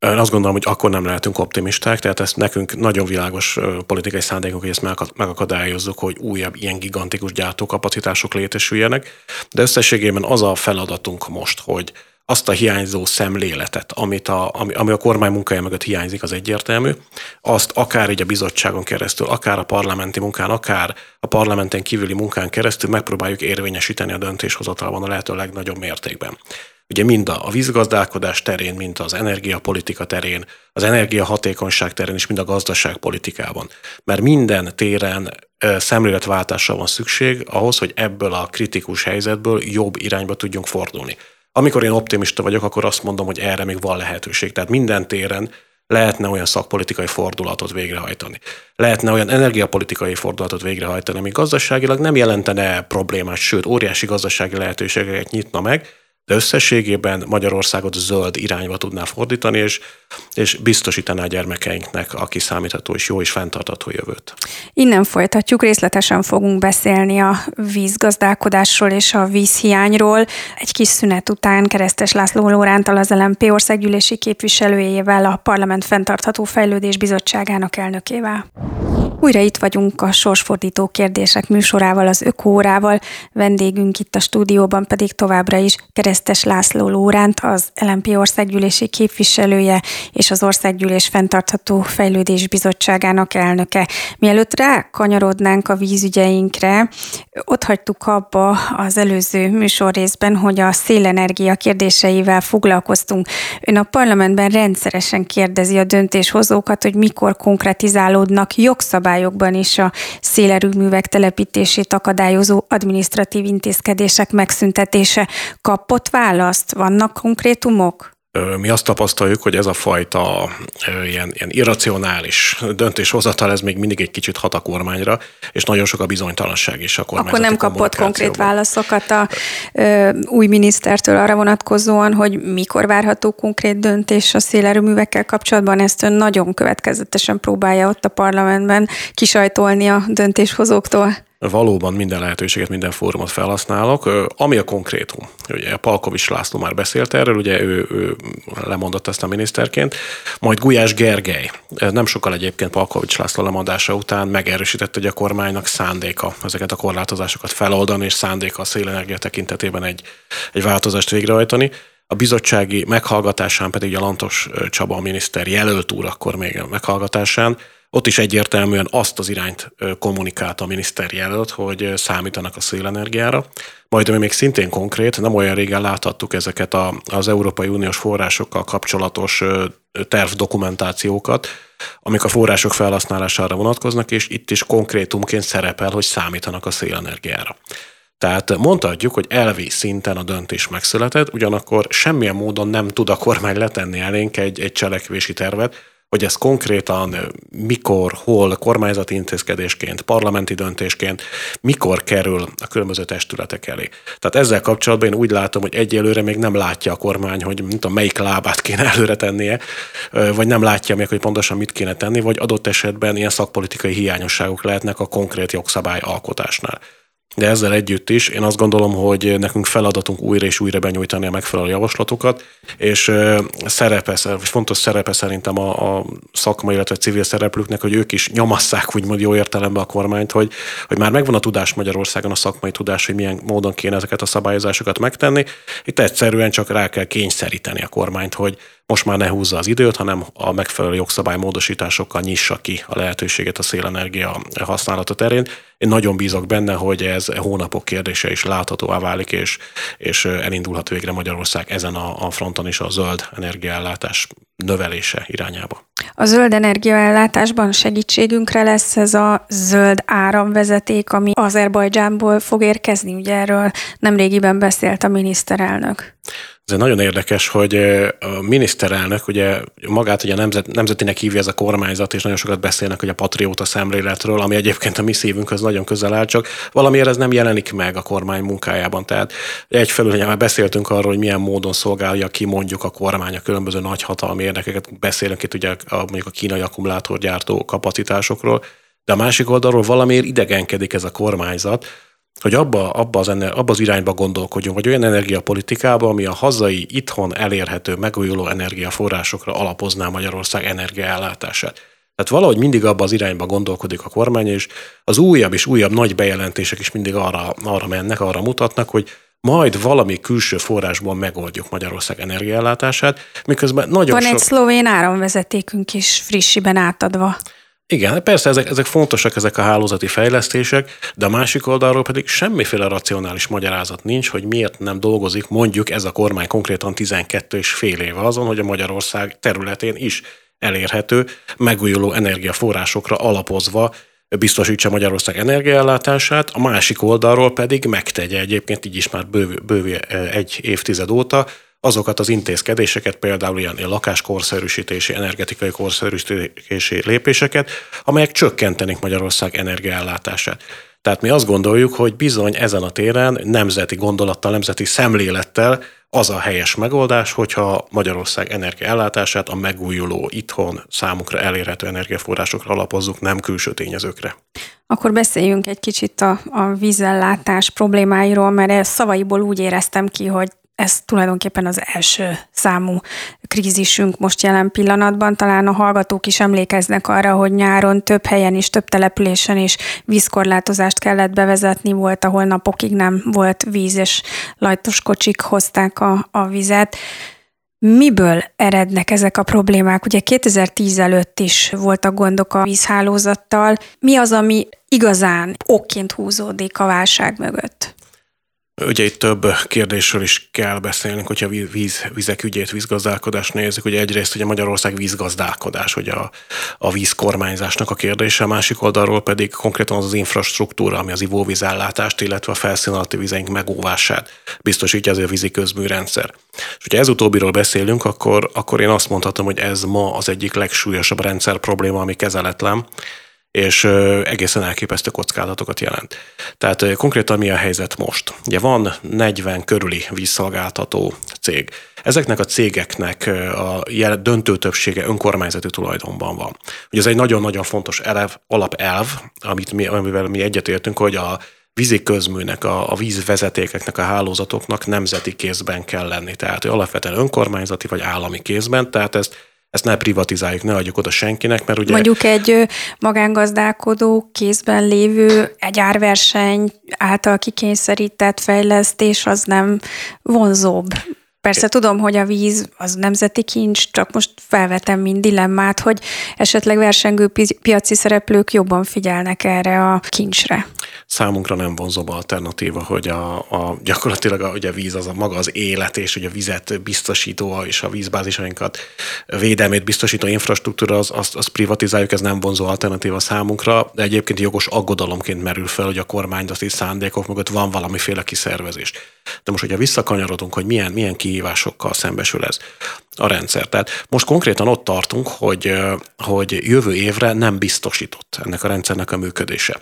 Én azt gondolom, hogy akkor nem lehetünk optimisták, tehát ezt nekünk nagyon világos politikai szándékunk, hogy ezt megakadályozzuk, hogy újabb ilyen gigantikus gyártókapacitások létesüljenek, de összességében az a feladatunk most, hogy azt a hiányzó szemléletet, amit a, ami, ami a kormány munkája mögött hiányzik, az egyértelmű, azt akár így a bizottságon keresztül, akár a parlamenti munkán, akár a parlamenten kívüli munkán keresztül megpróbáljuk érvényesíteni a döntéshozatalban a lehető legnagyobb mértékben. Ugye mind a vízgazdálkodás terén, mind az energiapolitika terén, az energiahatékonyság terén és mind a gazdaságpolitikában. Mert minden téren szemléletváltásra van szükség ahhoz, hogy ebből a kritikus helyzetből jobb irányba tudjunk fordulni. Amikor én optimista vagyok, akkor azt mondom, hogy erre még van lehetőség. Tehát minden téren lehetne olyan szakpolitikai fordulatot végrehajtani. Lehetne olyan energiapolitikai fordulatot végrehajtani, ami gazdaságilag nem jelentene problémát, sőt, óriási gazdasági lehetőségeket nyitna meg, de összességében Magyarországot zöld irányba tudná fordítani, és, és biztosítaná a gyermekeinknek a kiszámítható és jó és fenntartható jövőt. Innen folytatjuk, részletesen fogunk beszélni a vízgazdálkodásról és a vízhiányról. Egy kis szünet után Keresztes László Lórántal az LMP országgyűlési képviselőjével, a Parlament Fenntartható Fejlődés Bizottságának elnökével. Újra itt vagyunk a sorsfordító kérdések műsorával, az ökórával. Vendégünk itt a stúdióban pedig továbbra is Keresztes László Lóránt, az LMP országgyűlési képviselője és az Országgyűlés Fenntartható Fejlődés Bizottságának elnöke. Mielőtt rákanyarodnánk a vízügyeinkre, ott hagytuk abba az előző műsorrészben, hogy a szélenergia kérdéseivel foglalkoztunk. Ön a parlamentben rendszeresen kérdezi a döntéshozókat, hogy mikor konkretizálódnak jogszabályok jogszabályokban is a szélerőművek telepítését akadályozó administratív intézkedések megszüntetése kapott választ? Vannak konkrétumok? Mi azt tapasztaljuk, hogy ez a fajta ilyen, ilyen irracionális döntéshozatal, ez még mindig egy kicsit hat a kormányra, és nagyon sok a bizonytalanság is a kormány. Akkor nem kapott konkrét válaszokat a ö, új minisztertől arra vonatkozóan, hogy mikor várható konkrét döntés a szélerőművekkel kapcsolatban. Ezt ön nagyon következetesen próbálja ott a parlamentben kisajtolni a döntéshozóktól valóban minden lehetőséget, minden fórumot felhasználok. Ami a konkrétum, ugye Palkovics László már beszélt erről, ugye ő, ő lemondott ezt a miniszterként, majd Gulyás Gergely, nem sokkal egyébként Palkovics László lemondása után megerősítette, hogy a kormánynak szándéka ezeket a korlátozásokat feloldani, és szándéka a szélenergia tekintetében egy, egy változást végrehajtani. A bizottsági meghallgatásán pedig a Lantos Csaba a miniszter jelölt úr akkor még a meghallgatásán ott is egyértelműen azt az irányt kommunikált a miniszter jelölt, hogy számítanak a szélenergiára. Majd ami még szintén konkrét, nem olyan régen láthattuk ezeket a, az Európai Uniós forrásokkal kapcsolatos terv dokumentációkat, amik a források felhasználására vonatkoznak, és itt is konkrétumként szerepel, hogy számítanak a szélenergiára. Tehát mondhatjuk, hogy elvi szinten a döntés megszületett, ugyanakkor semmilyen módon nem tud a kormány letenni elénk egy, egy cselekvési tervet, hogy ez konkrétan mikor, hol, kormányzati intézkedésként, parlamenti döntésként, mikor kerül a különböző testületek elé. Tehát ezzel kapcsolatban én úgy látom, hogy egyelőre még nem látja a kormány, hogy mint a melyik lábát kéne előre tennie, vagy nem látja még, hogy pontosan mit kéne tenni, vagy adott esetben ilyen szakpolitikai hiányosságok lehetnek a konkrét jogszabály alkotásnál. De ezzel együtt is én azt gondolom, hogy nekünk feladatunk újra és újra benyújtani a megfelelő javaslatokat, és szerepe, fontos szerepe szerintem a, a szakmai, illetve civil szereplőknek, hogy ők is nyomasszák úgymond jó értelemben a kormányt, hogy, hogy már megvan a tudás Magyarországon, a szakmai tudás, hogy milyen módon kéne ezeket a szabályozásokat megtenni. Itt egyszerűen csak rá kell kényszeríteni a kormányt, hogy most már ne húzza az időt, hanem a megfelelő jogszabálymódosításokkal nyissa ki a lehetőséget a szélenergia használata terén. Én nagyon bízok benne, hogy ez hónapok kérdése is láthatóvá válik, és, és elindulhat végre Magyarország ezen a, a fronton is a zöld energiaellátás növelése irányába. A zöld energiaellátásban segítségünkre lesz ez a zöld áramvezeték, ami Azerbajdzsánból fog érkezni. Ugye erről nemrégiben beszélt a miniszterelnök. Ez nagyon érdekes, hogy a miniszterelnök ugye magát ugye nemzet, nemzetinek hívja ez a kormányzat, és nagyon sokat beszélnek hogy a patrióta szemléletről, ami egyébként a mi szívünkhöz nagyon közel áll, csak valamiért ez nem jelenik meg a kormány munkájában. Tehát egyfelől ugye már beszéltünk arról, hogy milyen módon szolgálja ki mondjuk a kormány a különböző nagyhatalmi érdekeket. Beszélünk itt ugye a, mondjuk a kínai akkumulátorgyártó kapacitásokról, de a másik oldalról valamiért idegenkedik ez a kormányzat, hogy abba, abba, az, abba az irányba gondolkodjon, vagy olyan energiapolitikába, ami a hazai, itthon elérhető, megújuló energiaforrásokra alapozná Magyarország energiaellátását. Tehát valahogy mindig abba az irányba gondolkodik a kormány, és az újabb és újabb nagy bejelentések is mindig arra, arra mennek, arra mutatnak, hogy majd valami külső forrásból megoldjuk Magyarország energiaellátását, miközben nagyon Van sok... egy szlovén áramvezetékünk is frissiben átadva. Igen, persze ezek, ezek fontosak, ezek a hálózati fejlesztések, de a másik oldalról pedig semmiféle racionális magyarázat nincs, hogy miért nem dolgozik mondjuk ez a kormány konkrétan 12 és fél éve azon, hogy a Magyarország területén is elérhető, megújuló energiaforrásokra alapozva biztosítsa Magyarország energiaellátását, a másik oldalról pedig megtegye egyébként így is már bőv, bőv egy évtized óta, azokat az intézkedéseket, például ilyen lakáskorszerűsítési, energetikai korszerűsítési lépéseket, amelyek csökkentenik Magyarország energiaellátását. Tehát mi azt gondoljuk, hogy bizony ezen a téren nemzeti gondolattal, nemzeti szemlélettel az a helyes megoldás, hogyha Magyarország energiaellátását a megújuló, itthon számukra elérhető energiaforrásokra alapozzuk, nem külső tényezőkre. Akkor beszéljünk egy kicsit a, a vízellátás problémáiról, mert szavaiból úgy éreztem ki, hogy ez tulajdonképpen az első számú krízisünk most jelen pillanatban. Talán a hallgatók is emlékeznek arra, hogy nyáron több helyen is, több településen is vízkorlátozást kellett bevezetni, volt, ahol napokig nem volt víz, és lajtos kocsik hozták a, a vizet. Miből erednek ezek a problémák? Ugye 2010 előtt is voltak gondok a vízhálózattal. Mi az, ami igazán okként húzódik a válság mögött? Ugye itt több kérdésről is kell beszélnünk, hogyha víz, vizek ügyét, vízgazdálkodást nézzük. Ugye egyrészt ugye Magyarország vízgazdálkodás, ugye a, a vízkormányzásnak a kérdése, a másik oldalról pedig konkrétan az az infrastruktúra, ami az ivóvízellátást, illetve a felszín alatti vizeink megóvását biztosítja az a vízi közműrendszer. És hogyha ez utóbbiról beszélünk, akkor, akkor én azt mondhatom, hogy ez ma az egyik legsúlyosabb rendszer probléma, ami kezeletlen, és egészen elképesztő kockázatokat jelent. Tehát konkrétan mi a helyzet most? Ugye van 40 körüli vízszolgáltató cég. Ezeknek a cégeknek a döntő többsége önkormányzati tulajdonban van. Ugye ez egy nagyon-nagyon fontos elev, alapelv, amit mi, amivel mi egyetértünk, hogy a vízi közműnek, a, a vízvezetékeknek, a hálózatoknak nemzeti kézben kell lenni. Tehát alapvetően önkormányzati vagy állami kézben, tehát ezt ezt ne privatizáljuk, ne adjuk oda senkinek, mert ugye... Mondjuk egy magángazdálkodó kézben lévő egy árverseny által kikényszerített fejlesztés az nem vonzóbb. Persze tudom, hogy a víz az nemzeti kincs, csak most felvetem mind dilemmát, hogy esetleg versengő piaci szereplők jobban figyelnek erre a kincsre. Számunkra nem vonzóbb alternatíva, hogy a, a gyakorlatilag a, ugye a víz az a maga az élet, és hogy a vizet biztosító és a vízbázisainkat védelmét biztosító infrastruktúra, az, azt, azt privatizáljuk, ez nem vonzó alternatíva számunkra, de egyébként jogos aggodalomként merül fel, hogy a kormányzati szándékok mögött van valamiféle kiszervezés. De most, hogyha visszakanyarodunk, hogy milyen, milyen kihívásokkal szembesül ez a rendszer. Tehát most konkrétan ott tartunk, hogy, hogy jövő évre nem biztosított ennek a rendszernek a működése.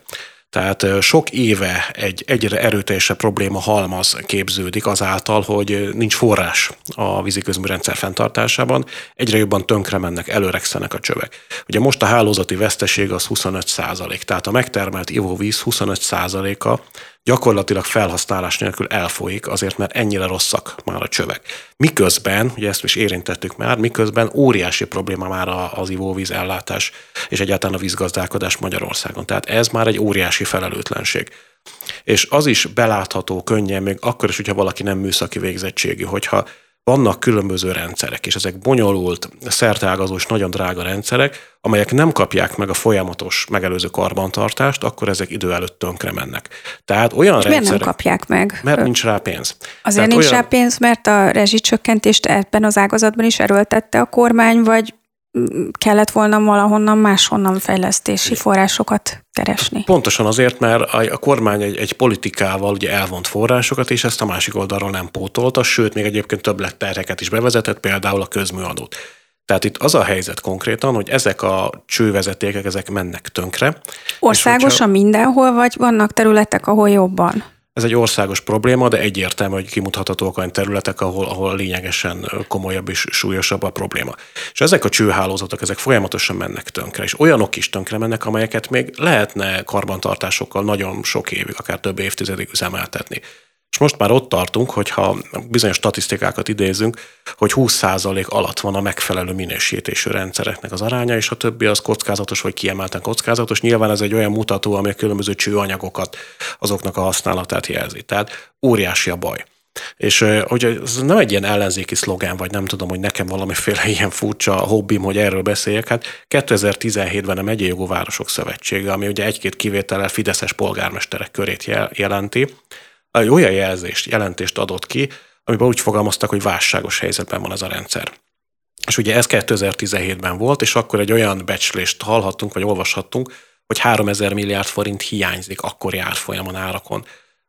Tehát sok éve egy egyre erőteljesebb probléma halmaz képződik azáltal, hogy nincs forrás a víziközműrendszer fenntartásában, egyre jobban tönkre mennek, előregszenek a csövek. Ugye most a hálózati veszteség az 25 százalék, tehát a megtermelt ivóvíz 25 százaléka gyakorlatilag felhasználás nélkül elfolyik, azért mert ennyire rosszak már a csövek. Miközben, ugye ezt is érintettük már, miközben óriási probléma már az ivóvíz ellátás és egyáltalán a vízgazdálkodás Magyarországon. Tehát ez már egy óriási felelőtlenség. És az is belátható könnyen, még akkor is, hogyha valaki nem műszaki végzettségű, hogyha vannak különböző rendszerek, és ezek bonyolult, szerteágazó és nagyon drága rendszerek, amelyek nem kapják meg a folyamatos megelőző karbantartást, akkor ezek idő előtt tönkre mennek. Tehát olyan és rendszerek... Miért nem kapják meg? Mert nincs rá pénz. Azért Tehát nincs olyan... rá pénz, mert a rezsicsökkentést ebben az ágazatban is erőltette a kormány, vagy kellett volna valahonnan máshonnan fejlesztési forrásokat keresni. Pontosan azért, mert a kormány egy, egy politikával ugye elvont forrásokat, és ezt a másik oldalról nem pótolta, sőt, még egyébként több terheket is bevezetett, például a közműadót. Tehát itt az a helyzet konkrétan, hogy ezek a csővezetékek, ezek mennek tönkre. Országosan hogyha... mindenhol, vagy vannak területek, ahol jobban? Ez egy országos probléma, de egyértelmű, hogy kimutathatók olyan területek, ahol, ahol lényegesen komolyabb és súlyosabb a probléma. És ezek a csőhálózatok, ezek folyamatosan mennek tönkre, és olyanok is tönkre mennek, amelyeket még lehetne karbantartásokkal nagyon sok évig, akár több évtizedig üzemeltetni. És most már ott tartunk, hogyha bizonyos statisztikákat idézünk, hogy 20% alatt van a megfelelő minősítésű rendszereknek az aránya, és a többi az kockázatos vagy kiemelten kockázatos. Nyilván ez egy olyan mutató, ami a különböző csőanyagokat, azoknak a használatát jelzi. Tehát óriási a baj. És hogy ez nem egy ilyen ellenzéki szlogán, vagy nem tudom, hogy nekem valamiféle [LAUGHS] ilyen furcsa hobbim, hogy erről beszéljek. Hát 2017-ben a Megyei Jogú Városok Szövetsége, ami ugye egy-két kivétellel fideszes polgármesterek körét jelenti, egy olyan jelzést, jelentést adott ki, amiben úgy fogalmaztak, hogy válságos helyzetben van ez a rendszer. És ugye ez 2017-ben volt, és akkor egy olyan becslést hallhattunk, vagy olvashattunk, hogy 3000 milliárd forint hiányzik akkori árfolyamon árakon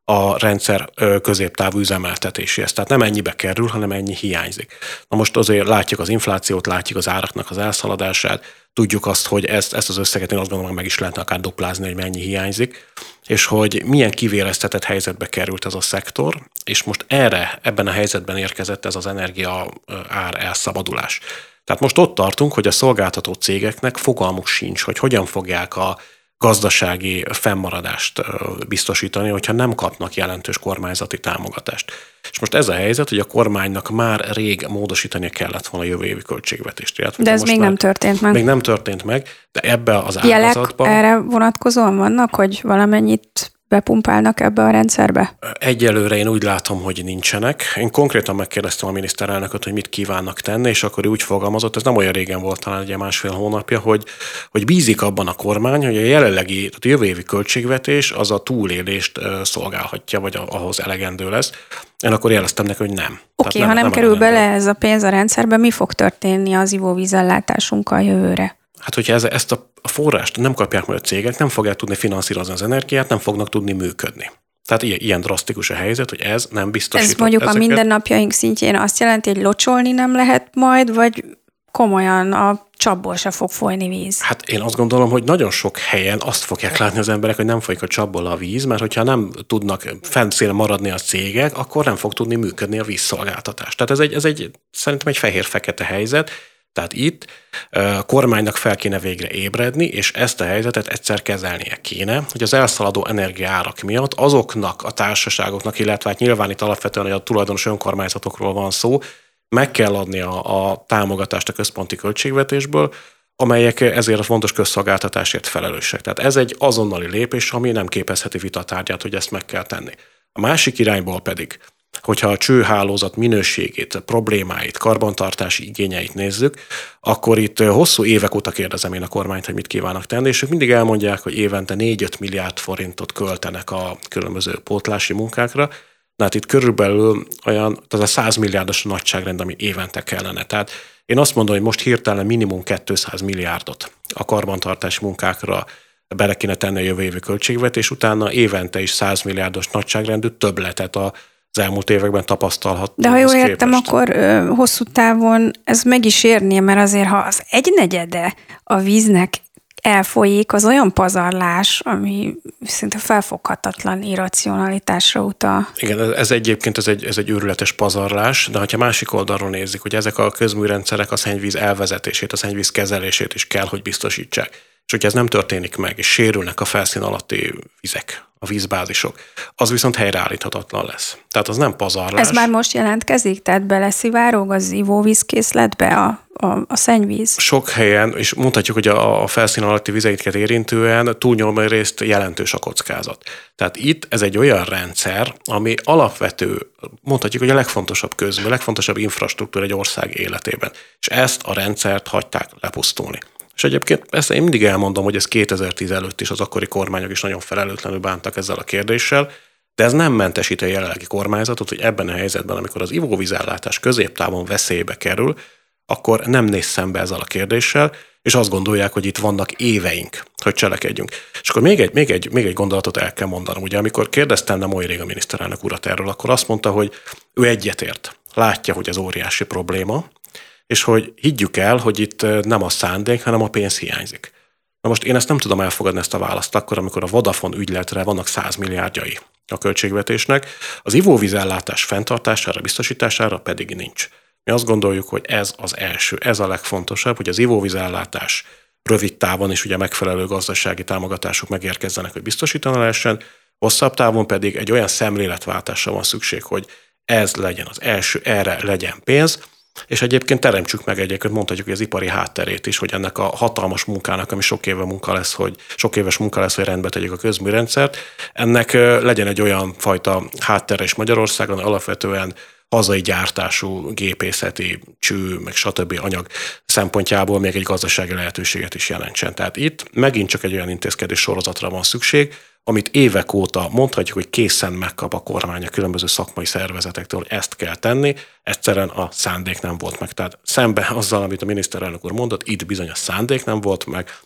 a rendszer középtávú üzemeltetéséhez. Tehát nem ennyibe kerül, hanem ennyi hiányzik. Na most azért látjuk az inflációt, látjuk az áraknak az elszaladását, tudjuk azt, hogy ezt, ezt az összeget én azt gondolom, meg is lehetne akár duplázni, hogy mennyi hiányzik, és hogy milyen kivéreztetett helyzetbe került ez a szektor, és most erre, ebben a helyzetben érkezett ez az energia ár elszabadulás. Tehát most ott tartunk, hogy a szolgáltató cégeknek fogalmuk sincs, hogy hogyan fogják a gazdasági fennmaradást biztosítani, hogyha nem kapnak jelentős kormányzati támogatást. És most ez a helyzet, hogy a kormánynak már rég módosítani kellett volna a jövő évi költségvetést. Illetve de ez még nem történt meg. Még nem történt meg, de ebbe az ágazatban... Jelek erre vonatkozóan vannak, hogy valamennyit bepumpálnak ebbe a rendszerbe? Egyelőre én úgy látom, hogy nincsenek. Én konkrétan megkérdeztem a miniszterelnököt, hogy mit kívánnak tenni, és akkor úgy fogalmazott, ez nem olyan régen volt, talán egy másfél hónapja, hogy, hogy bízik abban a kormány, hogy a jelenlegi, tehát a jövő évi költségvetés az a túlélést szolgálhatja, vagy ahhoz elegendő lesz. Én akkor jeleztem neki, hogy nem. Oké, okay, ha nem, nem kerül bele ez a pénz a rendszerbe, mi fog történni az ivóvízellátásunkkal jövőre? Hát, hogyha ez, ezt a forrást nem kapják meg a cégek, nem fogják tudni finanszírozni az energiát, nem fognak tudni működni. Tehát ilyen, ilyen drasztikus a helyzet, hogy ez nem biztosít. Ez mondjuk ezeket. a mindennapjaink szintjén azt jelenti, hogy locsolni nem lehet majd, vagy komolyan a csapból se fog folyni víz. Hát én azt gondolom, hogy nagyon sok helyen azt fogják látni az emberek, hogy nem folyik a csapból a víz, mert hogyha nem tudnak fentszélen maradni a cégek, akkor nem fog tudni működni a vízszolgáltatás. Tehát ez egy, ez egy szerintem egy fehér-fekete helyzet, tehát itt a kormánynak fel kéne végre ébredni, és ezt a helyzetet egyszer kezelnie kéne, hogy az elszaladó energiárak miatt azoknak a társaságoknak, illetve hát nyilván itt alapvetően hogy a tulajdonos önkormányzatokról van szó, meg kell adni a, a támogatást a központi költségvetésből, amelyek ezért a fontos közszolgáltatásért felelősek. Tehát ez egy azonnali lépés, ami nem képezheti vitatárgyát, hogy ezt meg kell tenni. A másik irányból pedig hogyha a csőhálózat minőségét, problémáit, karbantartási igényeit nézzük, akkor itt hosszú évek óta kérdezem én a kormányt, hogy mit kívánnak tenni, és ők mindig elmondják, hogy évente 4-5 milliárd forintot költenek a különböző pótlási munkákra, de hát itt körülbelül olyan, az a 100 milliárdos nagyságrend, ami évente kellene. Tehát én azt mondom, hogy most hirtelen minimum 200 milliárdot a karbantartási munkákra bele kéne tenni a jövő évi költségvetés, utána évente is 100 milliárdos nagyságrendű többletet a az elmúlt években tapasztalhat. De ha jól értem, képest. akkor ö, hosszú távon ez meg is érnie, mert azért, ha az egynegyede a víznek elfolyik, az olyan pazarlás, ami szinte felfoghatatlan irracionalitásra utal. Igen, ez egyébként ez egy, ez egy őrületes pazarlás, de ha másik oldalról nézzük, hogy ezek a közműrendszerek a szennyvíz elvezetését, a szennyvíz kezelését is kell, hogy biztosítsák. És hogyha ez nem történik meg, és sérülnek a felszín alatti vizek, a vízbázisok, az viszont helyreállíthatatlan lesz. Tehát az nem pazarlás. Ez már most jelentkezik? Tehát beleszivárog az ivóvízkészletbe a, a, a szennyvíz? Sok helyen, és mondhatjuk, hogy a, a felszín alatti vizeiket érintően túlnyomó részt jelentős a kockázat. Tehát itt ez egy olyan rendszer, ami alapvető, mondhatjuk, hogy a legfontosabb közmű, a legfontosabb infrastruktúra egy ország életében. És ezt a rendszert hagyták lepusztulni. És egyébként ezt én mindig elmondom, hogy ez 2010 előtt is az akkori kormányok is nagyon felelőtlenül bántak ezzel a kérdéssel, de ez nem mentesíti a jelenlegi kormányzatot, hogy ebben a helyzetben, amikor az ivóvízellátás középtávon veszélybe kerül, akkor nem néz szembe ezzel a kérdéssel, és azt gondolják, hogy itt vannak éveink, hogy cselekedjünk. És akkor még egy, még egy, még egy gondolatot el kell mondanom. Ugye amikor kérdeztem nem olyan rég a miniszterelnök urat erről, akkor azt mondta, hogy ő egyetért. Látja, hogy ez óriási probléma, és hogy higgyük el, hogy itt nem a szándék, hanem a pénz hiányzik. Na most én ezt nem tudom elfogadni ezt a választ akkor, amikor a Vodafone ügyletre vannak 100 milliárdjai a költségvetésnek, az ivóvízellátás fenntartására, biztosítására pedig nincs. Mi azt gondoljuk, hogy ez az első, ez a legfontosabb, hogy az ivóvízellátás rövid távon is ugye megfelelő gazdasági támogatások megérkezzenek, hogy biztosítani lehessen, hosszabb távon pedig egy olyan szemléletváltásra van szükség, hogy ez legyen az első, erre legyen pénz, és egyébként teremtsük meg egyébként, mondhatjuk, hogy az ipari hátterét is, hogy ennek a hatalmas munkának, ami sok éve munka lesz, hogy sok éves munka lesz, hogy rendbe tegyük a közműrendszert, ennek legyen egy olyan fajta háttere is Magyarországon, alapvetően hazai gyártású gépészeti cső, meg stb. anyag szempontjából még egy gazdasági lehetőséget is jelentsen. Tehát itt megint csak egy olyan intézkedés sorozatra van szükség, amit évek óta mondhatjuk, hogy készen megkap a kormány a különböző szakmai szervezetektől, ezt kell tenni, egyszerűen a szándék nem volt meg. Tehát szembe azzal, amit a miniszterelnök úr mondott, itt bizony a szándék nem volt meg,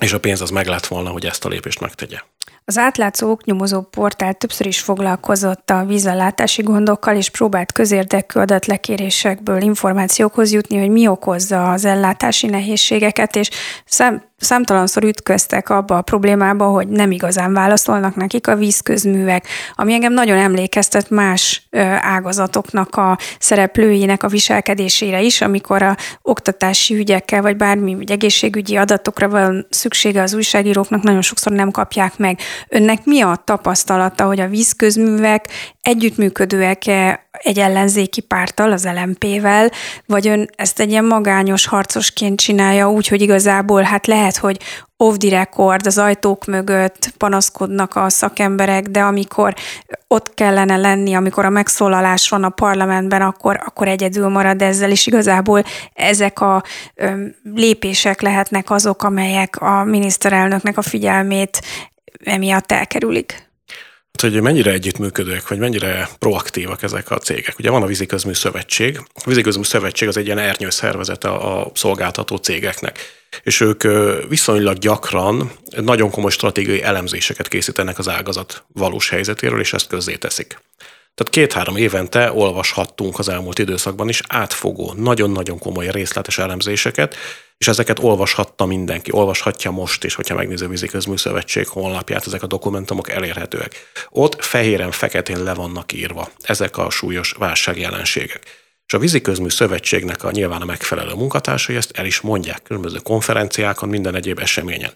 és a pénz az meg lett volna, hogy ezt a lépést megtegye. Az átlátszó oknyomozó portál többször is foglalkozott a vízellátási gondokkal, és próbált közérdekű adatlekérésekből információkhoz jutni, hogy mi okozza az ellátási nehézségeket, és szem, számtalanszor ütköztek abba a problémába, hogy nem igazán válaszolnak nekik a vízközművek, ami engem nagyon emlékeztet más ágazatoknak a szereplőinek a viselkedésére is, amikor a oktatási ügyekkel, vagy bármi egészségügyi adatokra van szüksége az újságíróknak, nagyon sokszor nem kapják meg. Önnek mi a tapasztalata, hogy a vízközművek együttműködőek-e egy ellenzéki pártal, az LMP-vel, vagy ön ezt egy ilyen magányos harcosként csinálja, úgy, hogy igazából hát lehet, hogy off the record, az ajtók mögött panaszkodnak a szakemberek, de amikor ott kellene lenni, amikor a megszólalás van a parlamentben, akkor, akkor egyedül marad ezzel, és igazából ezek a ö, lépések lehetnek azok, amelyek a miniszterelnöknek a figyelmét emiatt elkerülik. Hát, hogy mennyire együttműködőek, vagy mennyire proaktívak ezek a cégek. Ugye van a Víziközmű Szövetség. A Víziközmű Szövetség az egy ilyen ernyő szervezet a, a szolgáltató cégeknek. És ők viszonylag gyakran nagyon komoly stratégiai elemzéseket készítenek az ágazat valós helyzetéről, és ezt közzéteszik. Tehát két-három évente olvashattunk az elmúlt időszakban is átfogó, nagyon-nagyon komoly részletes elemzéseket, és ezeket olvashatta mindenki, olvashatja most is, hogyha megnézi a Víziközműszövetség honlapját, ezek a dokumentumok elérhetőek. Ott fehéren-feketén le vannak írva ezek a súlyos válságjelenségek. És a Víziközmű Szövetségnek a nyilván a megfelelő munkatársai ezt el is mondják különböző konferenciákon, minden egyéb eseményen.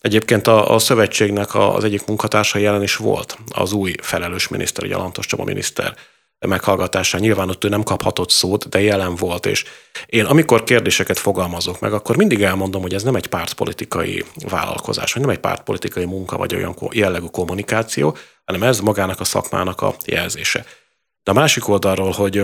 Egyébként a, a szövetségnek az egyik munkatársa jelen is volt, az új felelős miniszter, ugye Alantos Csaba miniszter meghallgatásán. Nyilván ott ő nem kaphatott szót, de jelen volt, és én amikor kérdéseket fogalmazok meg, akkor mindig elmondom, hogy ez nem egy pártpolitikai vállalkozás, vagy nem egy pártpolitikai munka, vagy olyan jellegű kommunikáció, hanem ez magának a szakmának a jelzése. De a másik oldalról, hogy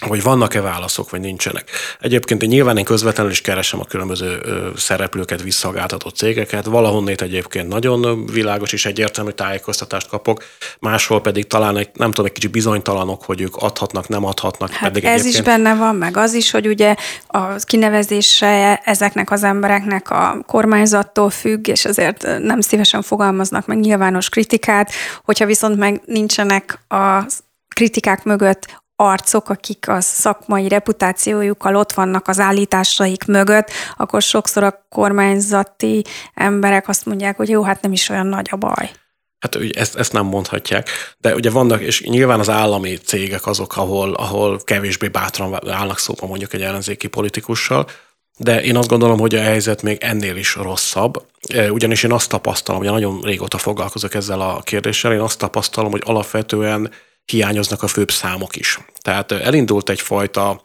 hogy vannak-e válaszok, vagy nincsenek. Egyébként én nyilván én közvetlenül is keresem a különböző szereplőket, visszolgáltatott cégeket. Valahonnét egyébként nagyon világos és egyértelmű tájékoztatást kapok, máshol pedig talán egy, nem tudom, egy kicsit bizonytalanok, hogy ők adhatnak, nem adhatnak. Hát pedig ez egyébként... is benne van, meg az is, hogy ugye a kinevezése ezeknek az embereknek a kormányzattól függ, és ezért nem szívesen fogalmaznak meg nyilvános kritikát, hogyha viszont meg nincsenek a kritikák mögött arcok, akik a szakmai reputációjukkal ott vannak az állításaik mögött, akkor sokszor a kormányzati emberek azt mondják, hogy jó, hát nem is olyan nagy a baj. Hát ugye ezt, ezt nem mondhatják, de ugye vannak, és nyilván az állami cégek azok, ahol, ahol kevésbé bátran állnak szóba mondjuk egy ellenzéki politikussal, de én azt gondolom, hogy a helyzet még ennél is rosszabb, ugyanis én azt tapasztalom, hogy nagyon régóta foglalkozok ezzel a kérdéssel, én azt tapasztalom, hogy alapvetően hiányoznak a főbb számok is. Tehát elindult egyfajta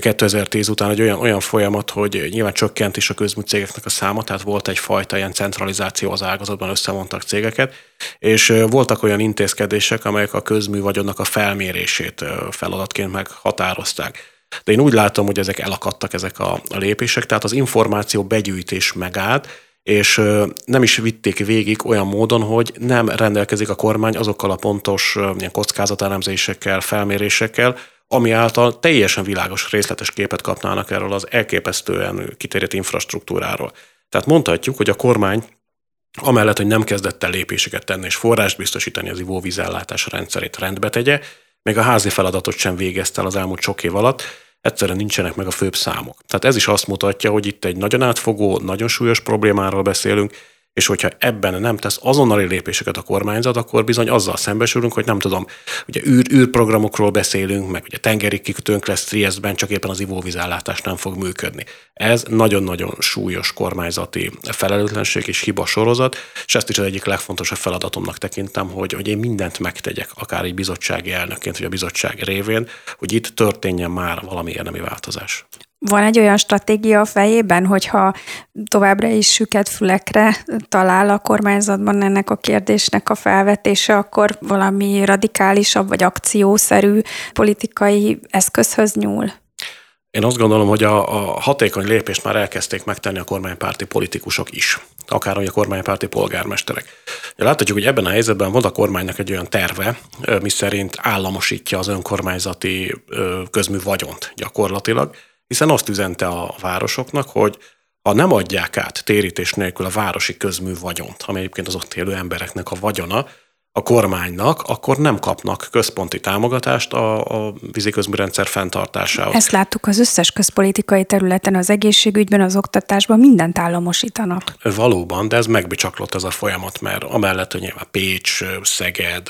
2010 után egy olyan, olyan folyamat, hogy nyilván csökkent is a közműcégeknek a száma, tehát volt egyfajta ilyen centralizáció az ágazatban, összevontak cégeket, és voltak olyan intézkedések, amelyek a közmű vagyonnak a felmérését feladatként meghatározták. De én úgy látom, hogy ezek elakadtak, ezek a, a lépések, tehát az információ begyűjtés megállt, és nem is vitték végig olyan módon, hogy nem rendelkezik a kormány azokkal a pontos ilyen kockázatelemzésekkel, felmérésekkel, ami által teljesen világos, részletes képet kapnának erről az elképesztően kitérett infrastruktúráról. Tehát mondhatjuk, hogy a kormány amellett, hogy nem kezdett el lépéseket tenni és forrást biztosítani az ivóvízellátás rendszerét rendbe tegye, még a házi feladatot sem végezte el az elmúlt sok év alatt, egyszerűen nincsenek meg a főbb számok. Tehát ez is azt mutatja, hogy itt egy nagyon átfogó, nagyon súlyos problémáról beszélünk, és hogyha ebben nem tesz azonnali lépéseket a kormányzat, akkor bizony azzal szembesülünk, hogy nem tudom, ugye űr, űrprogramokról beszélünk, meg ugye tengeri kikötőnk lesz Triestben, csak éppen az ivóvízállátás nem fog működni. Ez nagyon-nagyon súlyos kormányzati felelőtlenség és hiba sorozat, és ezt is az egyik legfontosabb feladatomnak tekintem, hogy, hogy én mindent megtegyek, akár egy bizottsági elnökként, vagy a bizottság révén, hogy itt történjen már valami érdemi változás. Van egy olyan stratégia a fejében, hogyha továbbra is süket fülekre talál a kormányzatban ennek a kérdésnek a felvetése, akkor valami radikálisabb vagy akciószerű politikai eszközhöz nyúl? Én azt gondolom, hogy a, a hatékony lépést már elkezdték megtenni a kormánypárti politikusok is, akár a kormánypárti polgármesterek. Láthatjuk, hogy ebben a helyzetben van a kormánynak egy olyan terve, miszerint államosítja az önkormányzati közmű vagyont gyakorlatilag, hiszen azt üzente a városoknak, hogy ha nem adják át térítés nélkül a városi közmű vagyont, ami egyébként az ott élő embereknek a vagyona, a kormánynak, akkor nem kapnak központi támogatást a, a víziközműrendszer fenntartásához. Ezt láttuk az összes közpolitikai területen, az egészségügyben, az oktatásban, mindent államosítanak. Valóban, de ez megbicsaklott ez a folyamat, mert amellett, hogy nyilván Pécs, Szeged,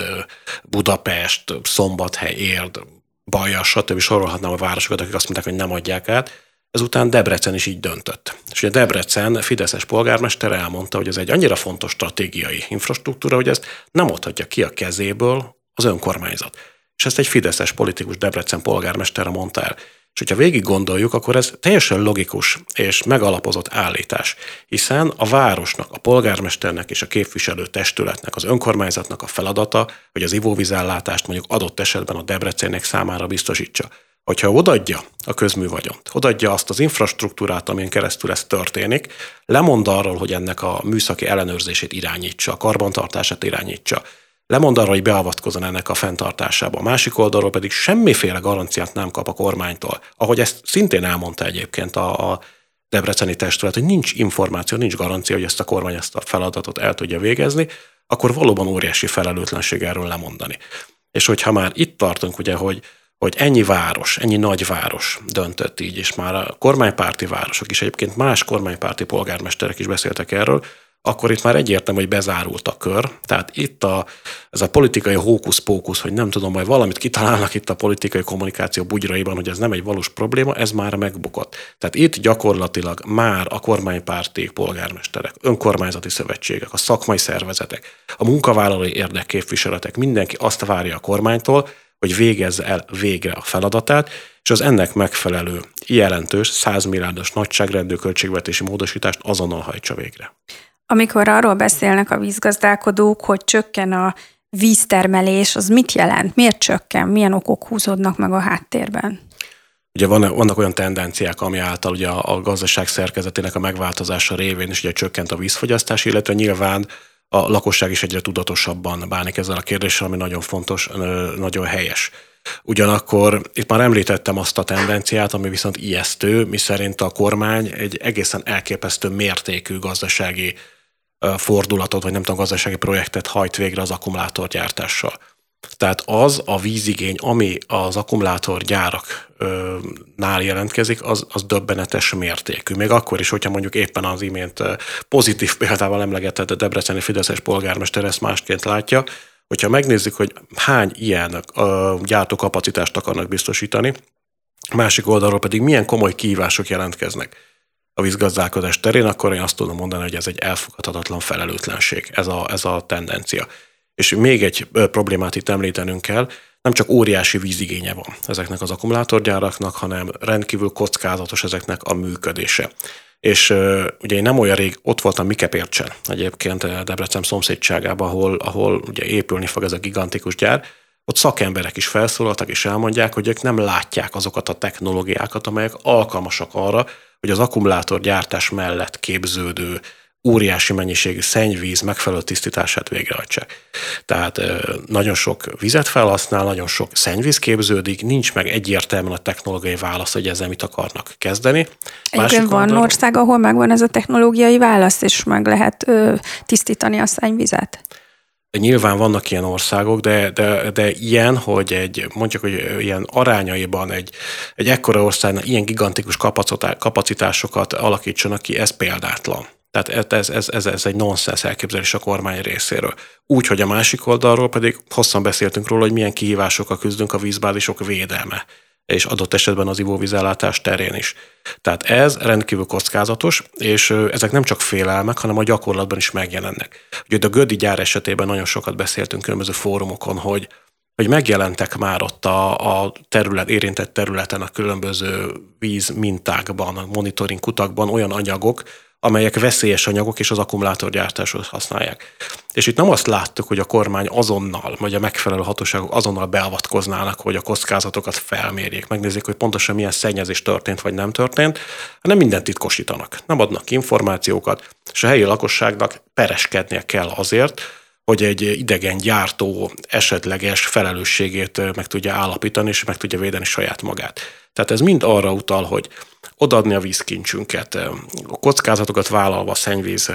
Budapest, Szombathely, Érd, Baja, stb. sorolhatnám a városokat, akik azt mondták, hogy nem adják át. Ezután Debrecen is így döntött. És ugye Debrecen Fideszes polgármester elmondta, hogy ez egy annyira fontos stratégiai infrastruktúra, hogy ezt nem adhatja ki a kezéből az önkormányzat. És ezt egy Fideszes politikus Debrecen polgármestere mondta el. És hogyha végig gondoljuk, akkor ez teljesen logikus és megalapozott állítás, hiszen a városnak, a polgármesternek és a képviselő testületnek, az önkormányzatnak a feladata, hogy az ivóvízellátást mondjuk adott esetben a Debrecennek számára biztosítsa. Hogyha odaadja a közművagyont, odaadja azt az infrastruktúrát, amin keresztül ez történik, lemond arról, hogy ennek a műszaki ellenőrzését irányítsa, a karbantartását irányítsa, lemond arra, hogy beavatkozon ennek a fenntartásába. A másik oldalról pedig semmiféle garanciát nem kap a kormánytól. Ahogy ezt szintén elmondta egyébként a, a Debreceni testület, hogy nincs információ, nincs garancia, hogy ezt a kormány ezt a feladatot el tudja végezni, akkor valóban óriási felelőtlenség erről lemondani. És hogyha már itt tartunk, ugye, hogy, hogy ennyi város, ennyi nagy város döntött így, és már a kormánypárti városok is, egyébként más kormánypárti polgármesterek is beszéltek erről, akkor itt már egyértelmű, hogy bezárult a kör. Tehát itt a, ez a politikai hókusz-pókusz, hogy nem tudom, majd valamit kitalálnak itt a politikai kommunikáció bugyraiban, hogy ez nem egy valós probléma, ez már megbukott. Tehát itt gyakorlatilag már a kormánypárti polgármesterek, önkormányzati szövetségek, a szakmai szervezetek, a munkavállalói érdekképviseletek, mindenki azt várja a kormánytól, hogy végezze el végre a feladatát, és az ennek megfelelő jelentős 100 milliárdos nagyságrendű költségvetési módosítást azonnal hajtsa végre. Amikor arról beszélnek a vízgazdálkodók, hogy csökken a víztermelés az mit jelent? Miért csökken? Milyen okok húzódnak meg a háttérben? Ugye van, vannak olyan tendenciák, ami által ugye a, gazdaság szerkezetének a megváltozása révén is ugye csökkent a vízfogyasztás, illetve nyilván a lakosság is egyre tudatosabban bánik ezzel a kérdéssel, ami nagyon fontos, nagyon helyes. Ugyanakkor itt már említettem azt a tendenciát, ami viszont ijesztő, miszerint a kormány egy egészen elképesztő mértékű gazdasági fordulatot, vagy nem tudom, gazdasági projektet hajt végre az akkumulátorgyártással. Tehát az a vízigény, ami az akkumulátorgyáraknál jelentkezik, az, az döbbenetes mértékű. Még akkor is, hogyha mondjuk éppen az imént pozitív [LAUGHS] példával emlegetett a Debreceni Fideszes polgármester ezt másként látja, hogyha megnézzük, hogy hány ilyen gyártókapacitást akarnak biztosítani, másik oldalról pedig milyen komoly kihívások jelentkeznek a vízgazdálkodás terén, akkor én azt tudom mondani, hogy ez egy elfogadhatatlan felelőtlenség, ez a, ez a tendencia. És még egy problémát itt említenünk kell, nem csak óriási vízigénye van ezeknek az akkumulátorgyáraknak, hanem rendkívül kockázatos ezeknek a működése. És ugye én nem olyan rég ott voltam Mikepércsen, egyébként Debrecen szomszédságában, ahol, ahol ugye épülni fog ez a gigantikus gyár, ott szakemberek is felszólaltak és elmondják, hogy ők nem látják azokat a technológiákat, amelyek alkalmasak arra, hogy az akkumulátorgyártás mellett képződő óriási mennyiségű szennyvíz megfelelő tisztítását végrehajtsák. Tehát nagyon sok vizet felhasznál, nagyon sok szennyvíz képződik, nincs meg egyértelműen a technológiai válasz, hogy ezzel mit akarnak kezdeni. Egyébként van oldalon, ország, ahol megvan ez a technológiai válasz, és meg lehet ö, tisztítani a szennyvizet? Nyilván vannak ilyen országok, de, de, de ilyen, hogy egy, mondjuk, hogy ilyen arányaiban egy, egy ekkora országnak ilyen gigantikus kapacitásokat alakítsanak ki, ez példátlan. Tehát ez, ez, ez, ez egy nonsens elképzelés a kormány részéről. Úgy, hogy a másik oldalról pedig hosszan beszéltünk róla, hogy milyen kihívásokkal küzdünk a vízbázisok védelme és adott esetben az ivóvízellátás terén is. Tehát ez rendkívül kockázatos, és ezek nem csak félelmek, hanem a gyakorlatban is megjelennek. Ugye a Gödi gyár esetében nagyon sokat beszéltünk különböző fórumokon, hogy hogy megjelentek már ott a, a terület, érintett területen a különböző víz mintákban, a monitoring kutakban olyan anyagok, amelyek veszélyes anyagok és az akkumulátorgyártáshoz használják. És itt nem azt láttuk, hogy a kormány azonnal, vagy a megfelelő hatóságok azonnal beavatkoznának, hogy a kockázatokat felmérjék, megnézzék, hogy pontosan milyen szennyezés történt, vagy nem történt, hanem mindent titkosítanak. Nem adnak információkat, és a helyi lakosságnak pereskednie kell azért, hogy egy idegen gyártó esetleges felelősségét meg tudja állapítani, és meg tudja védeni saját magát. Tehát ez mind arra utal, hogy odaadni a vízkincsünket, a kockázatokat vállalva a szennyvíz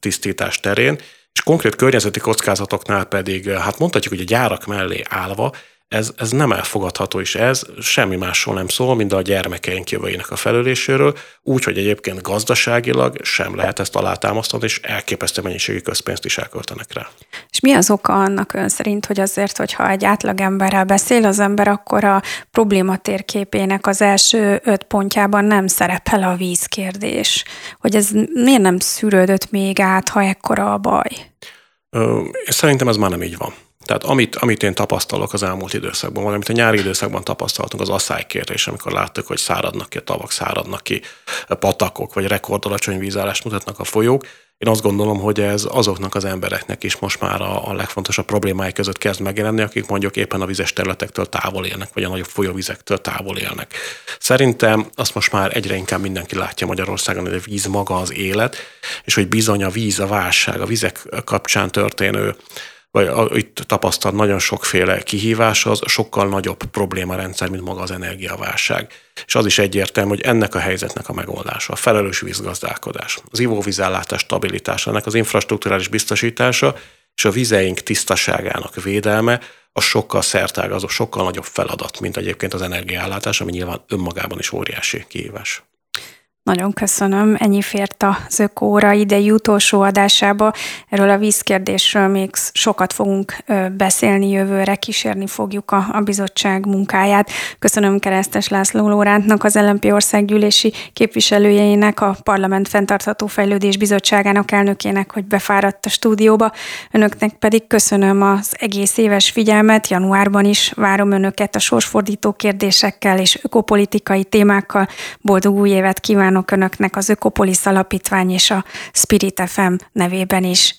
tisztítás terén, és konkrét környezeti kockázatoknál pedig, hát mondhatjuk, hogy a gyárak mellé állva ez, ez nem elfogadható, és ez semmi másról nem szól, mint a gyermekeink jövőjének a felüléséről, úgy, hogy egyébként gazdaságilag sem lehet ezt alátámasztani, és elképesztő mennyiségű közpénzt is elköltenek rá. És mi az oka annak ön szerint, hogy azért, hogyha egy átlagemberrel beszél az ember, akkor a probléma térképének az első öt pontjában nem szerepel a vízkérdés? Hogy ez miért nem szűrődött még át, ha ekkora a baj? Szerintem ez már nem így van. Tehát amit, amit én tapasztalok az elmúlt időszakban, valamit a nyári időszakban tapasztaltunk, az asszálykérés, amikor láttuk, hogy száradnak ki a tavak, száradnak ki a patakok, vagy rekordalacsony vízállást mutatnak a folyók. Én azt gondolom, hogy ez azoknak az embereknek is most már a, a legfontosabb problémái között kezd megjelenni, akik mondjuk éppen a vizes területektől távol élnek, vagy a nagyobb folyóvizektől távol élnek. Szerintem azt most már egyre inkább mindenki látja Magyarországon, hogy a víz maga az élet, és hogy bizony a víz, a válság, a vizek kapcsán történő vagy itt tapasztalt nagyon sokféle kihívás, az sokkal nagyobb problémarendszer, mint maga az energiaválság. És az is egyértelmű, hogy ennek a helyzetnek a megoldása, a felelős vízgazdálkodás, az ivóvízellátás stabilitása, ennek az infrastruktúrális biztosítása és a vizeink tisztaságának védelme, az sokkal szertágazó, sokkal nagyobb feladat, mint egyébként az energiaellátás, ami nyilván önmagában is óriási kihívás. Nagyon köszönöm. Ennyi fért az Ökóra idei utolsó adásába. Erről a vízkérdésről még sokat fogunk beszélni jövőre, kísérni fogjuk a, a bizottság munkáját. Köszönöm Keresztes László Lórántnak, az LMP országgyűlési képviselőjeinek, a Parlament Fentartható Fejlődés Bizottságának elnökének, hogy befáradt a stúdióba. Önöknek pedig köszönöm az egész éves figyelmet. Januárban is várom önöket a sorsfordító kérdésekkel és ökopolitikai témákkal. Boldog új évet kívánok! Kívánok Önöknek az Ökopolis Alapítvány és a Spirit FM nevében is.